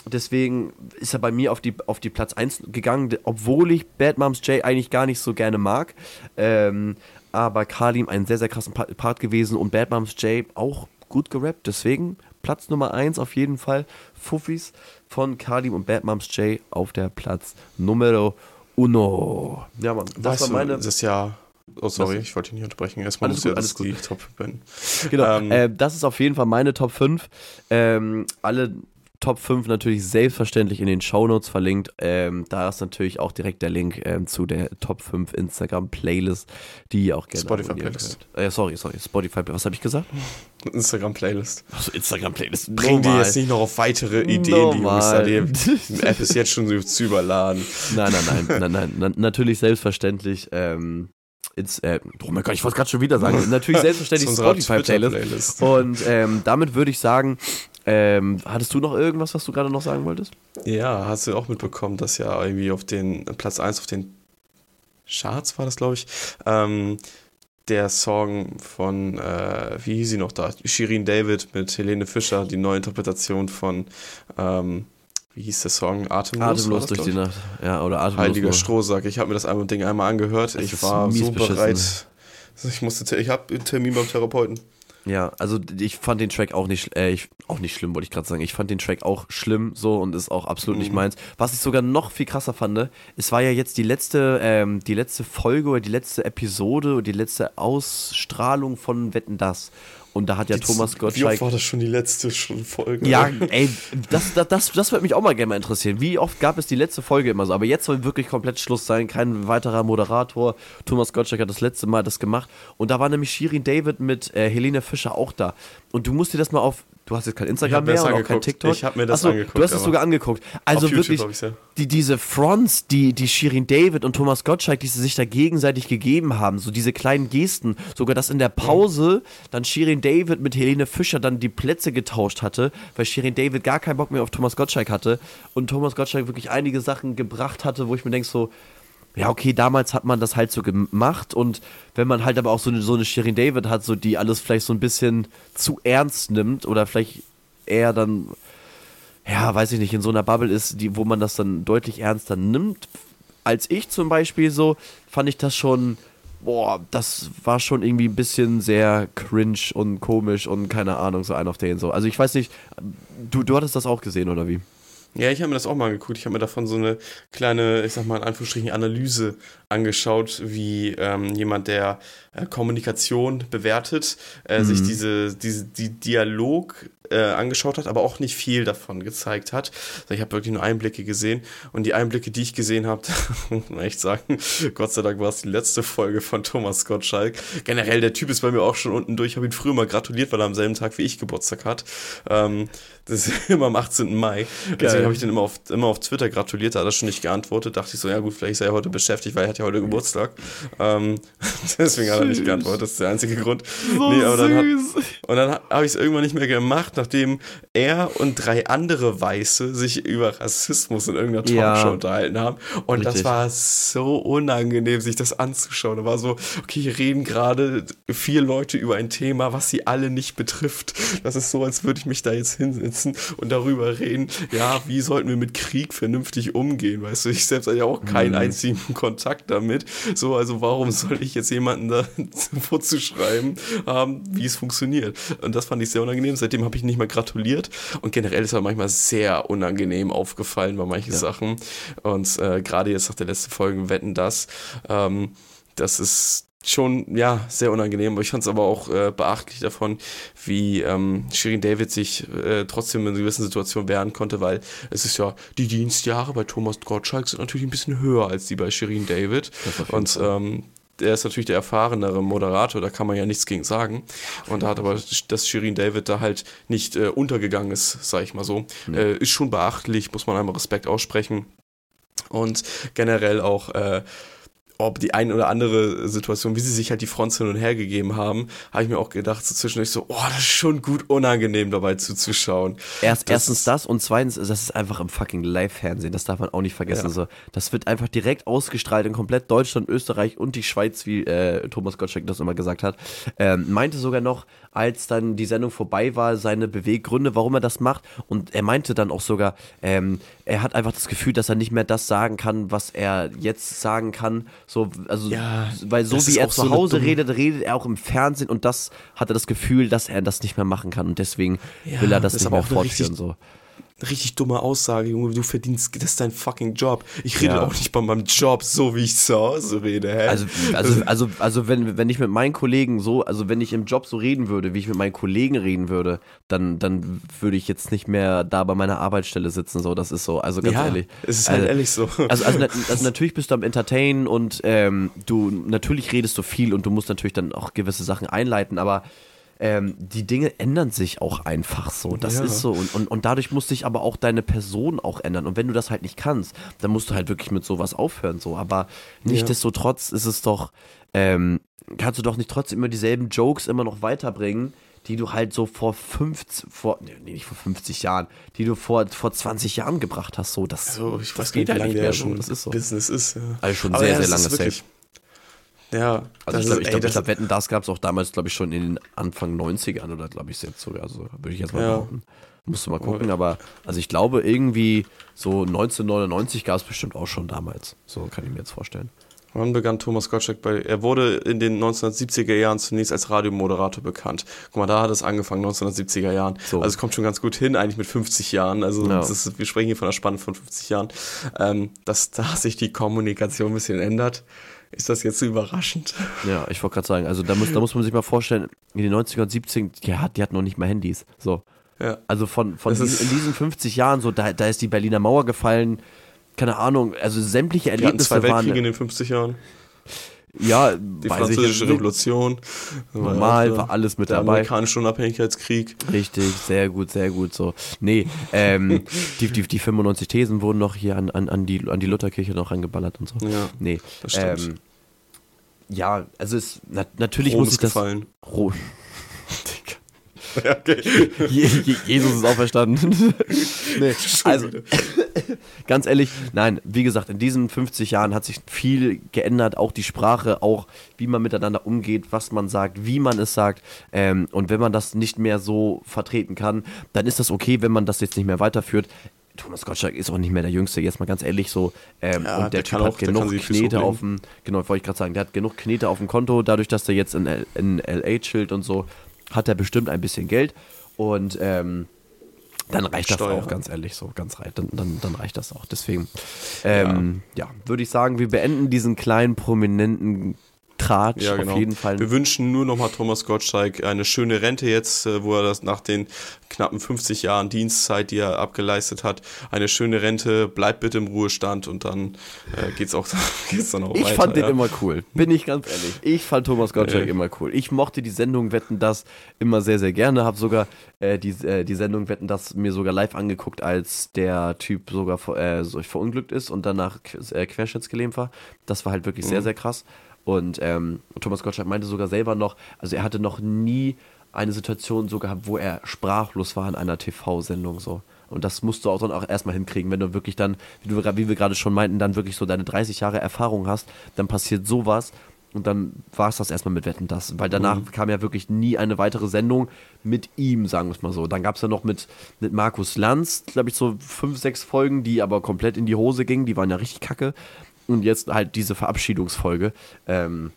Deswegen ist er bei mir auf die, auf die Platz 1 gegangen, obwohl ich Bad Moms J eigentlich gar nicht so gerne mag. Ähm, aber Kalim einen sehr, sehr krassen Part gewesen und Bad Moms J auch gut gerappt. Deswegen Platz Nummer 1 auf jeden Fall. Fuffis von Kalim und Bad Moms J auf der Platz Numero Uno. Ja, Mann. Das weißt war meine. Du, das Jahr. Oh, sorry, ich wollte dich nicht unterbrechen. Erstmal muss gut, alles gut. die Top 5 Genau, ähm, äh, das ist auf jeden Fall meine Top 5. Ähm, alle Top 5 natürlich selbstverständlich in den Shownotes verlinkt. Ähm, da ist natürlich auch direkt der Link ähm, zu der Top 5 Instagram Playlist, die ihr auch gerne Spotify Playlist. Äh, sorry, sorry, Spotify. Was habe ich gesagt? Instagram Playlist. Achso, Instagram Playlist. Bring die jetzt nicht noch auf weitere Ideen, Normal. die Jungs da Die App ist jetzt schon so zu überladen. Nein, nein, nein, nein, nein, nein natürlich selbstverständlich. Ähm, ins, äh, oh mein Gott, ich wollte gerade schon wieder sagen, natürlich selbstverständlich Spotify-Playlist. Playlist. Und ähm, damit würde ich sagen, ähm, hattest du noch irgendwas, was du gerade noch sagen wolltest? Ja, hast du auch mitbekommen, dass ja irgendwie auf den Platz 1 auf den Charts war das, glaube ich, ähm, der Song von, äh, wie hieß sie noch da? Shirin David mit Helene Fischer, die neue Interpretation von, ähm, wie hieß der Song? Atemlos? Atemlos durch die Nacht. Ja, oder Atemlos. Heiliger Strohsack. Ich habe mir das Ding einmal angehört. Das ich war so bereit. Ich musste, ich habe einen Termin beim Therapeuten. Ja, also ich fand den Track auch nicht, äh, ich, auch nicht schlimm, wollte ich gerade sagen. Ich fand den Track auch schlimm so und ist auch absolut mhm. nicht meins. Was ich sogar noch viel krasser fand, es war ja jetzt die letzte, ähm, die letzte Folge oder die letzte Episode oder die letzte Ausstrahlung von Wetten Das. Und da hat ja die, Thomas Gottschalk. Wie oft war das schon die letzte schon Folge? Ja, ey, das, das, das, das würde mich auch mal gerne mal interessieren. Wie oft gab es die letzte Folge immer so? Aber jetzt soll wirklich komplett Schluss sein. Kein weiterer Moderator. Thomas Gottschalk hat das letzte Mal das gemacht. Und da war nämlich Shirin David mit äh, Helene Fischer auch da. Und du musst dir das mal auf Du hast jetzt kein Instagram mehr und auch kein TikTok. Ich habe mir das Achso, angeguckt. Du hast es sogar angeguckt. Also YouTube, wirklich, ja. die, diese Fronts, die, die Shirin David und Thomas Gottschalk, die sie sich da gegenseitig gegeben haben, so diese kleinen Gesten, sogar dass in der Pause dann Shirin David mit Helene Fischer dann die Plätze getauscht hatte, weil Shirin David gar keinen Bock mehr auf Thomas Gottschalk hatte und Thomas Gottschalk wirklich einige Sachen gebracht hatte, wo ich mir denke so, ja, okay, damals hat man das halt so gemacht und wenn man halt aber auch so eine, so eine Shirin David hat, so die alles vielleicht so ein bisschen zu ernst nimmt oder vielleicht eher dann, ja, weiß ich nicht, in so einer Bubble ist, die, wo man das dann deutlich ernster nimmt, als ich zum Beispiel so, fand ich das schon, boah, das war schon irgendwie ein bisschen sehr cringe und komisch und keine Ahnung, so ein auf den so. Also ich weiß nicht, du, du hattest das auch gesehen oder wie? Ja, ich habe mir das auch mal angeguckt. Ich habe mir davon so eine kleine, ich sag mal in Anführungsstrichen, Analyse angeschaut, wie ähm, jemand, der äh, Kommunikation bewertet, äh, mhm. sich diese, diese die Dialog äh, angeschaut hat, aber auch nicht viel davon gezeigt hat. Also ich habe wirklich nur Einblicke gesehen und die Einblicke, die ich gesehen habe, muss man echt sagen, Gott sei Dank war es die letzte Folge von Thomas Gottschalk. Generell, der Typ ist bei mir auch schon unten durch. Ich habe ihn früher mal gratuliert, weil er am selben Tag wie ich Geburtstag hat. Ähm, das ist immer am 18. Mai. Geil. Deswegen habe ich den immer auf, immer auf Twitter gratuliert, da hat er schon nicht geantwortet. Dachte ich so, ja gut, vielleicht ist er heute beschäftigt, weil er hat ja heute Geburtstag. Ähm, deswegen hat er nicht geantwortet, das ist der einzige Grund. So nee, aber dann hat, und dann habe ich es irgendwann nicht mehr gemacht, nachdem er und drei andere Weiße sich über Rassismus in irgendeiner Talkshow ja. unterhalten haben. Und Richtig. das war so unangenehm, sich das anzuschauen. Da war so, okay, hier reden gerade vier Leute über ein Thema, was sie alle nicht betrifft. Das ist so, als würde ich mich da jetzt hinsetzen und darüber reden, ja, wie sollten wir mit Krieg vernünftig umgehen? Weißt du, ich selbst habe ja auch keinen mhm. einzigen Kontakt damit. So, also warum soll ich jetzt jemanden da vorzuschreiben haben, wie es funktioniert? Und das fand ich sehr unangenehm. Seitdem habe ich nicht mehr gratuliert. Und generell ist er manchmal sehr unangenehm aufgefallen bei manchen ja. Sachen. Und äh, gerade jetzt nach der letzten Folge Wetten das, ähm, das ist schon, ja, sehr unangenehm. Aber ich fand es aber auch äh, beachtlich davon, wie ähm, Shirin David sich äh, trotzdem in gewissen Situationen wehren konnte, weil es ist ja, die Dienstjahre bei Thomas Gottschalk sind natürlich ein bisschen höher als die bei Shirin David. Und ähm, der ist natürlich der erfahrenere Moderator, da kann man ja nichts gegen sagen. Und da hat aber, dass Shirin David da halt nicht äh, untergegangen ist, sag ich mal so, mhm. äh, ist schon beachtlich, muss man einmal Respekt aussprechen. Und generell auch äh, ob die ein oder andere Situation, wie sie sich halt die Fronts hin und her gegeben haben, habe ich mir auch gedacht, so zwischendurch so, oh, das ist schon gut unangenehm dabei zuzuschauen. Erst, das erstens das und zweitens, das ist einfach im fucking Live-Fernsehen, das darf man auch nicht vergessen. Ja. So, das wird einfach direkt ausgestrahlt in komplett Deutschland, Österreich und die Schweiz, wie äh, Thomas Gottschalk das immer gesagt hat. Ähm, meinte sogar noch, als dann die Sendung vorbei war, seine Beweggründe, warum er das macht. Und er meinte dann auch sogar, ähm, er hat einfach das Gefühl, dass er nicht mehr das sagen kann, was er jetzt sagen kann. So, also, ja, weil so wie er zu so Hause redet, redet er auch im Fernsehen und das hat er das Gefühl, dass er das nicht mehr machen kann und deswegen ja, will er das, das nicht mehr fortführen. So richtig dumme Aussage, Junge, du verdienst, das ist dein fucking Job. Ich rede ja. auch nicht bei meinem Job so, wie ich zu Hause rede, hä? Also, also, also, also wenn, wenn ich mit meinen Kollegen so, also wenn ich im Job so reden würde, wie ich mit meinen Kollegen reden würde, dann, dann würde ich jetzt nicht mehr da bei meiner Arbeitsstelle sitzen, so, das ist so, also ganz ja, ehrlich. es ist halt also, ehrlich so. Also, also, also, natürlich bist du am Entertainen und ähm, du, natürlich redest du viel und du musst natürlich dann auch gewisse Sachen einleiten, aber ähm, die Dinge ändern sich auch einfach so. Das ja. ist so. Und, und, und dadurch muss sich aber auch deine Person auch ändern. Und wenn du das halt nicht kannst, dann musst du halt wirklich mit sowas aufhören. So. Aber nichtsdestotrotz ist es doch, ähm, kannst du doch nicht trotzdem immer dieselben Jokes immer noch weiterbringen die du halt so vor 50, vor, nee, nicht vor 50 Jahren, die du vor, vor 20 Jahren gebracht hast. So, das, also, ich das weiß geht halt nicht mehr schon. Das ist so. Business ist, ja. Also schon Aber sehr, ja, sehr lange safe. Ja, also ich glaube, ich glaub, glaub, Wetten, das gab es auch damals, glaube ich, schon in den Anfang 90ern oder glaube ich jetzt sogar. Also würde ich jetzt mal ja. behaupten. Musst du mal gucken, aber also ich glaube irgendwie so 1999 gab es bestimmt auch schon damals. So kann ich mir jetzt vorstellen. Wann begann Thomas Gottschalk bei, er wurde in den 1970er Jahren zunächst als Radiomoderator bekannt. Guck mal, da hat es angefangen, 1970er Jahren. So. Also es kommt schon ganz gut hin, eigentlich mit 50 Jahren. Also ja. ist, wir sprechen hier von einer Spanne von 50 Jahren. Ähm, dass da sich die Kommunikation ein bisschen ändert. Ist das jetzt so überraschend? Ja, ich wollte gerade sagen, also da muss, da muss man sich mal vorstellen, in den 90er und 70 die, hat, die hatten noch nicht mal Handys. So. Ja. Also von, von diesen, in diesen 50 Jahren, so, da, da ist die Berliner Mauer gefallen, keine Ahnung, also sämtliche Erlebnisse zwei Weltkriege waren. in den 50 Jahren. Ja, die französische Revolution. Normal, war alles mit der dabei. Der amerikanische Unabhängigkeitskrieg. Richtig, sehr gut, sehr gut so. Nee, ähm, die, die, die 95 Thesen wurden noch hier an, an, an, die, an die Lutherkirche noch angeballert und so. Ja, nee, das stimmt. Ähm, ja, also es, na, natürlich Rom muss ich das... Gefallen. Okay. Je, Je, Jesus ist auferstanden. nee, also, ganz ehrlich, nein, wie gesagt, in diesen 50 Jahren hat sich viel geändert, auch die Sprache, auch wie man miteinander umgeht, was man sagt, wie man es sagt. Ähm, und wenn man das nicht mehr so vertreten kann, dann ist das okay, wenn man das jetzt nicht mehr weiterführt. Thomas Gottschalk ist auch nicht mehr der Jüngste, jetzt mal ganz ehrlich so. Ähm, ja, und der, der Typ hat genug Knete auf dem, genau, wollte ich gerade sagen, der hat genug Knete auf dem Konto, dadurch, dass der jetzt in, in LA chillt und so hat er bestimmt ein bisschen Geld und ähm, dann reicht das auch, ganz ehrlich, so ganz reicht, dann, dann, dann reicht das auch. Deswegen, ähm, ja, ja würde ich sagen, wir beenden diesen kleinen prominenten Tratsch ja, genau. auf jeden Fall. Wir wünschen nur nochmal Thomas Gottschalk eine schöne Rente jetzt, äh, wo er das nach den knappen 50 Jahren Dienstzeit, die er abgeleistet hat, eine schöne Rente, bleibt bitte im Ruhestand und dann äh, geht's auch geht's dann auch ich weiter. Ich fand ja. den immer cool, bin ich ganz ehrlich. Ich fand Thomas Gottschalk äh. immer cool. Ich mochte die Sendung Wetten das immer sehr, sehr gerne, habe sogar äh, die, äh, die Sendung Wetten das mir sogar live angeguckt, als der Typ sogar äh, so verunglückt ist und danach äh, querschnittsgelähmt war. Das war halt wirklich mhm. sehr, sehr krass. Und ähm, Thomas Gottschalk meinte sogar selber noch, also er hatte noch nie eine Situation so gehabt, wo er sprachlos war in einer TV-Sendung so. Und das musst du auch dann auch erstmal hinkriegen, wenn du wirklich dann, wie, du, wie wir gerade schon meinten, dann wirklich so deine 30 Jahre Erfahrung hast, dann passiert sowas und dann war es das erstmal mit Wetten das. Weil danach mhm. kam ja wirklich nie eine weitere Sendung mit ihm, sagen wir es mal so. Dann gab es ja noch mit, mit Markus Lanz, glaube ich, so fünf, sechs Folgen, die aber komplett in die Hose gingen. Die waren ja richtig kacke. Und jetzt halt diese Verabschiedungsfolge. Ähm,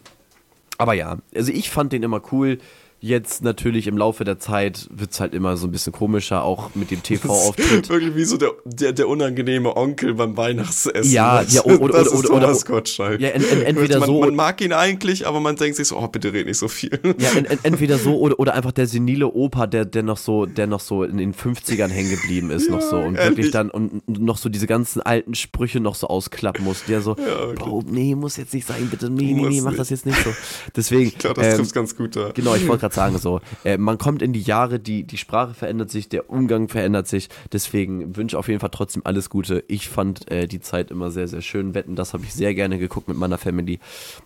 aber ja, also ich fand den immer cool. Jetzt natürlich im Laufe der Zeit wird es halt immer so ein bisschen komischer, auch mit dem TV-Auftritt. Wirklich wie so der, der, der unangenehme Onkel beim Weihnachtsessen. Ja, weißt ja, oder- das oder- ist oder- Thomas Gottschalk. Ja, en- en- entweder man, so- Man mag ihn eigentlich, aber man denkt sich so, oh, bitte red nicht so viel. Ja, en, en, entweder so oder, oder einfach der senile Opa, der, der noch so, der noch so in den 50ern hängen geblieben ist, noch so und ehrlich. wirklich dann und noch so diese ganzen alten Sprüche noch so ausklappen muss, der so, wirklich. Bro, nee, muss jetzt nicht sein, bitte, nee, nee, nee, mach nicht. das jetzt nicht so. Deswegen, Ich glaube, das ähm, trifft ganz gut da. Genau, ich wollte gerade sagen, so, äh, man kommt in die Jahre, die, die Sprache verändert sich, der Umgang verändert sich, deswegen wünsche auf jeden Fall trotzdem alles Gute. Ich fand äh, die Zeit immer sehr, sehr schön. Wetten, das habe ich sehr gerne geguckt mit meiner Family.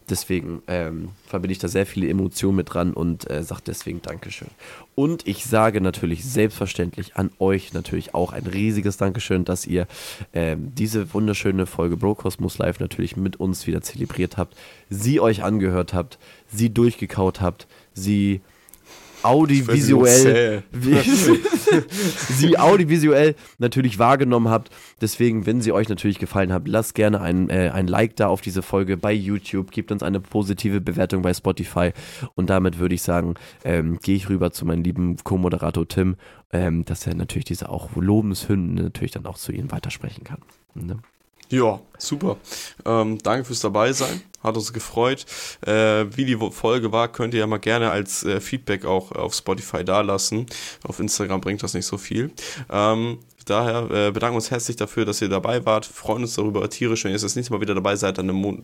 Deswegen ähm, verbinde ich da sehr viele Emotionen mit dran und äh, sage deswegen Dankeschön. Und ich sage natürlich selbstverständlich an euch natürlich auch ein riesiges Dankeschön, dass ihr ähm, diese wunderschöne Folge Bro Cosmos Live natürlich mit uns wieder zelebriert habt, sie euch angehört habt, sie durchgekaut habt, sie audiovisuell wie, sie audiovisuell natürlich wahrgenommen habt. Deswegen, wenn sie euch natürlich gefallen hat, lasst gerne ein, äh, ein Like da auf diese Folge bei YouTube, gebt uns eine positive Bewertung bei Spotify und damit würde ich sagen, ähm, gehe ich rüber zu meinem lieben Co-Moderator Tim, ähm, dass er natürlich diese auch Lobeshymnen natürlich dann auch zu ihnen weitersprechen kann. Ne? Ja, super. Ähm, danke fürs dabei sein. Hat uns gefreut. Äh, wie die Folge war, könnt ihr ja mal gerne als äh, Feedback auch auf Spotify dalassen. Auf Instagram bringt das nicht so viel. Ähm, daher äh, bedanken wir uns herzlich dafür, dass ihr dabei wart. Freuen uns darüber tierisch, wenn ihr das nächste Mal wieder dabei seid, dann im Mond.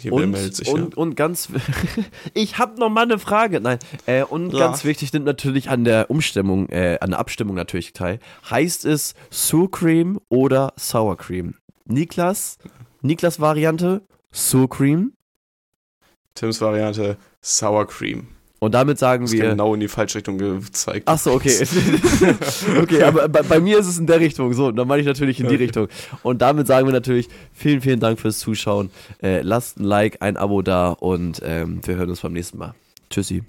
Hier Und, meldet sich. und, und ganz, ich habe noch mal eine Frage. Nein, äh, und Ja. ganz wichtig nimmt natürlich an der Umstimmung, äh, an der Abstimmung natürlich teil. Heißt es Sour Cream oder Sour Cream? Niklas, Niklas Variante Sour Cream. Tims Variante Sour Cream. Und damit sagen Das wir. genau in die falsche Richtung gezeigt. Ach so, okay. okay, aber bei, bei mir ist es in der Richtung. So, dann meine ich natürlich in die Okay. Richtung. Und damit sagen wir natürlich vielen, vielen Dank fürs Zuschauen. Äh, lasst ein Like, ein Abo da und ähm, wir hören uns beim nächsten Mal. Tschüssi.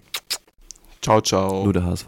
Ciao, ciao. Nur der HSV.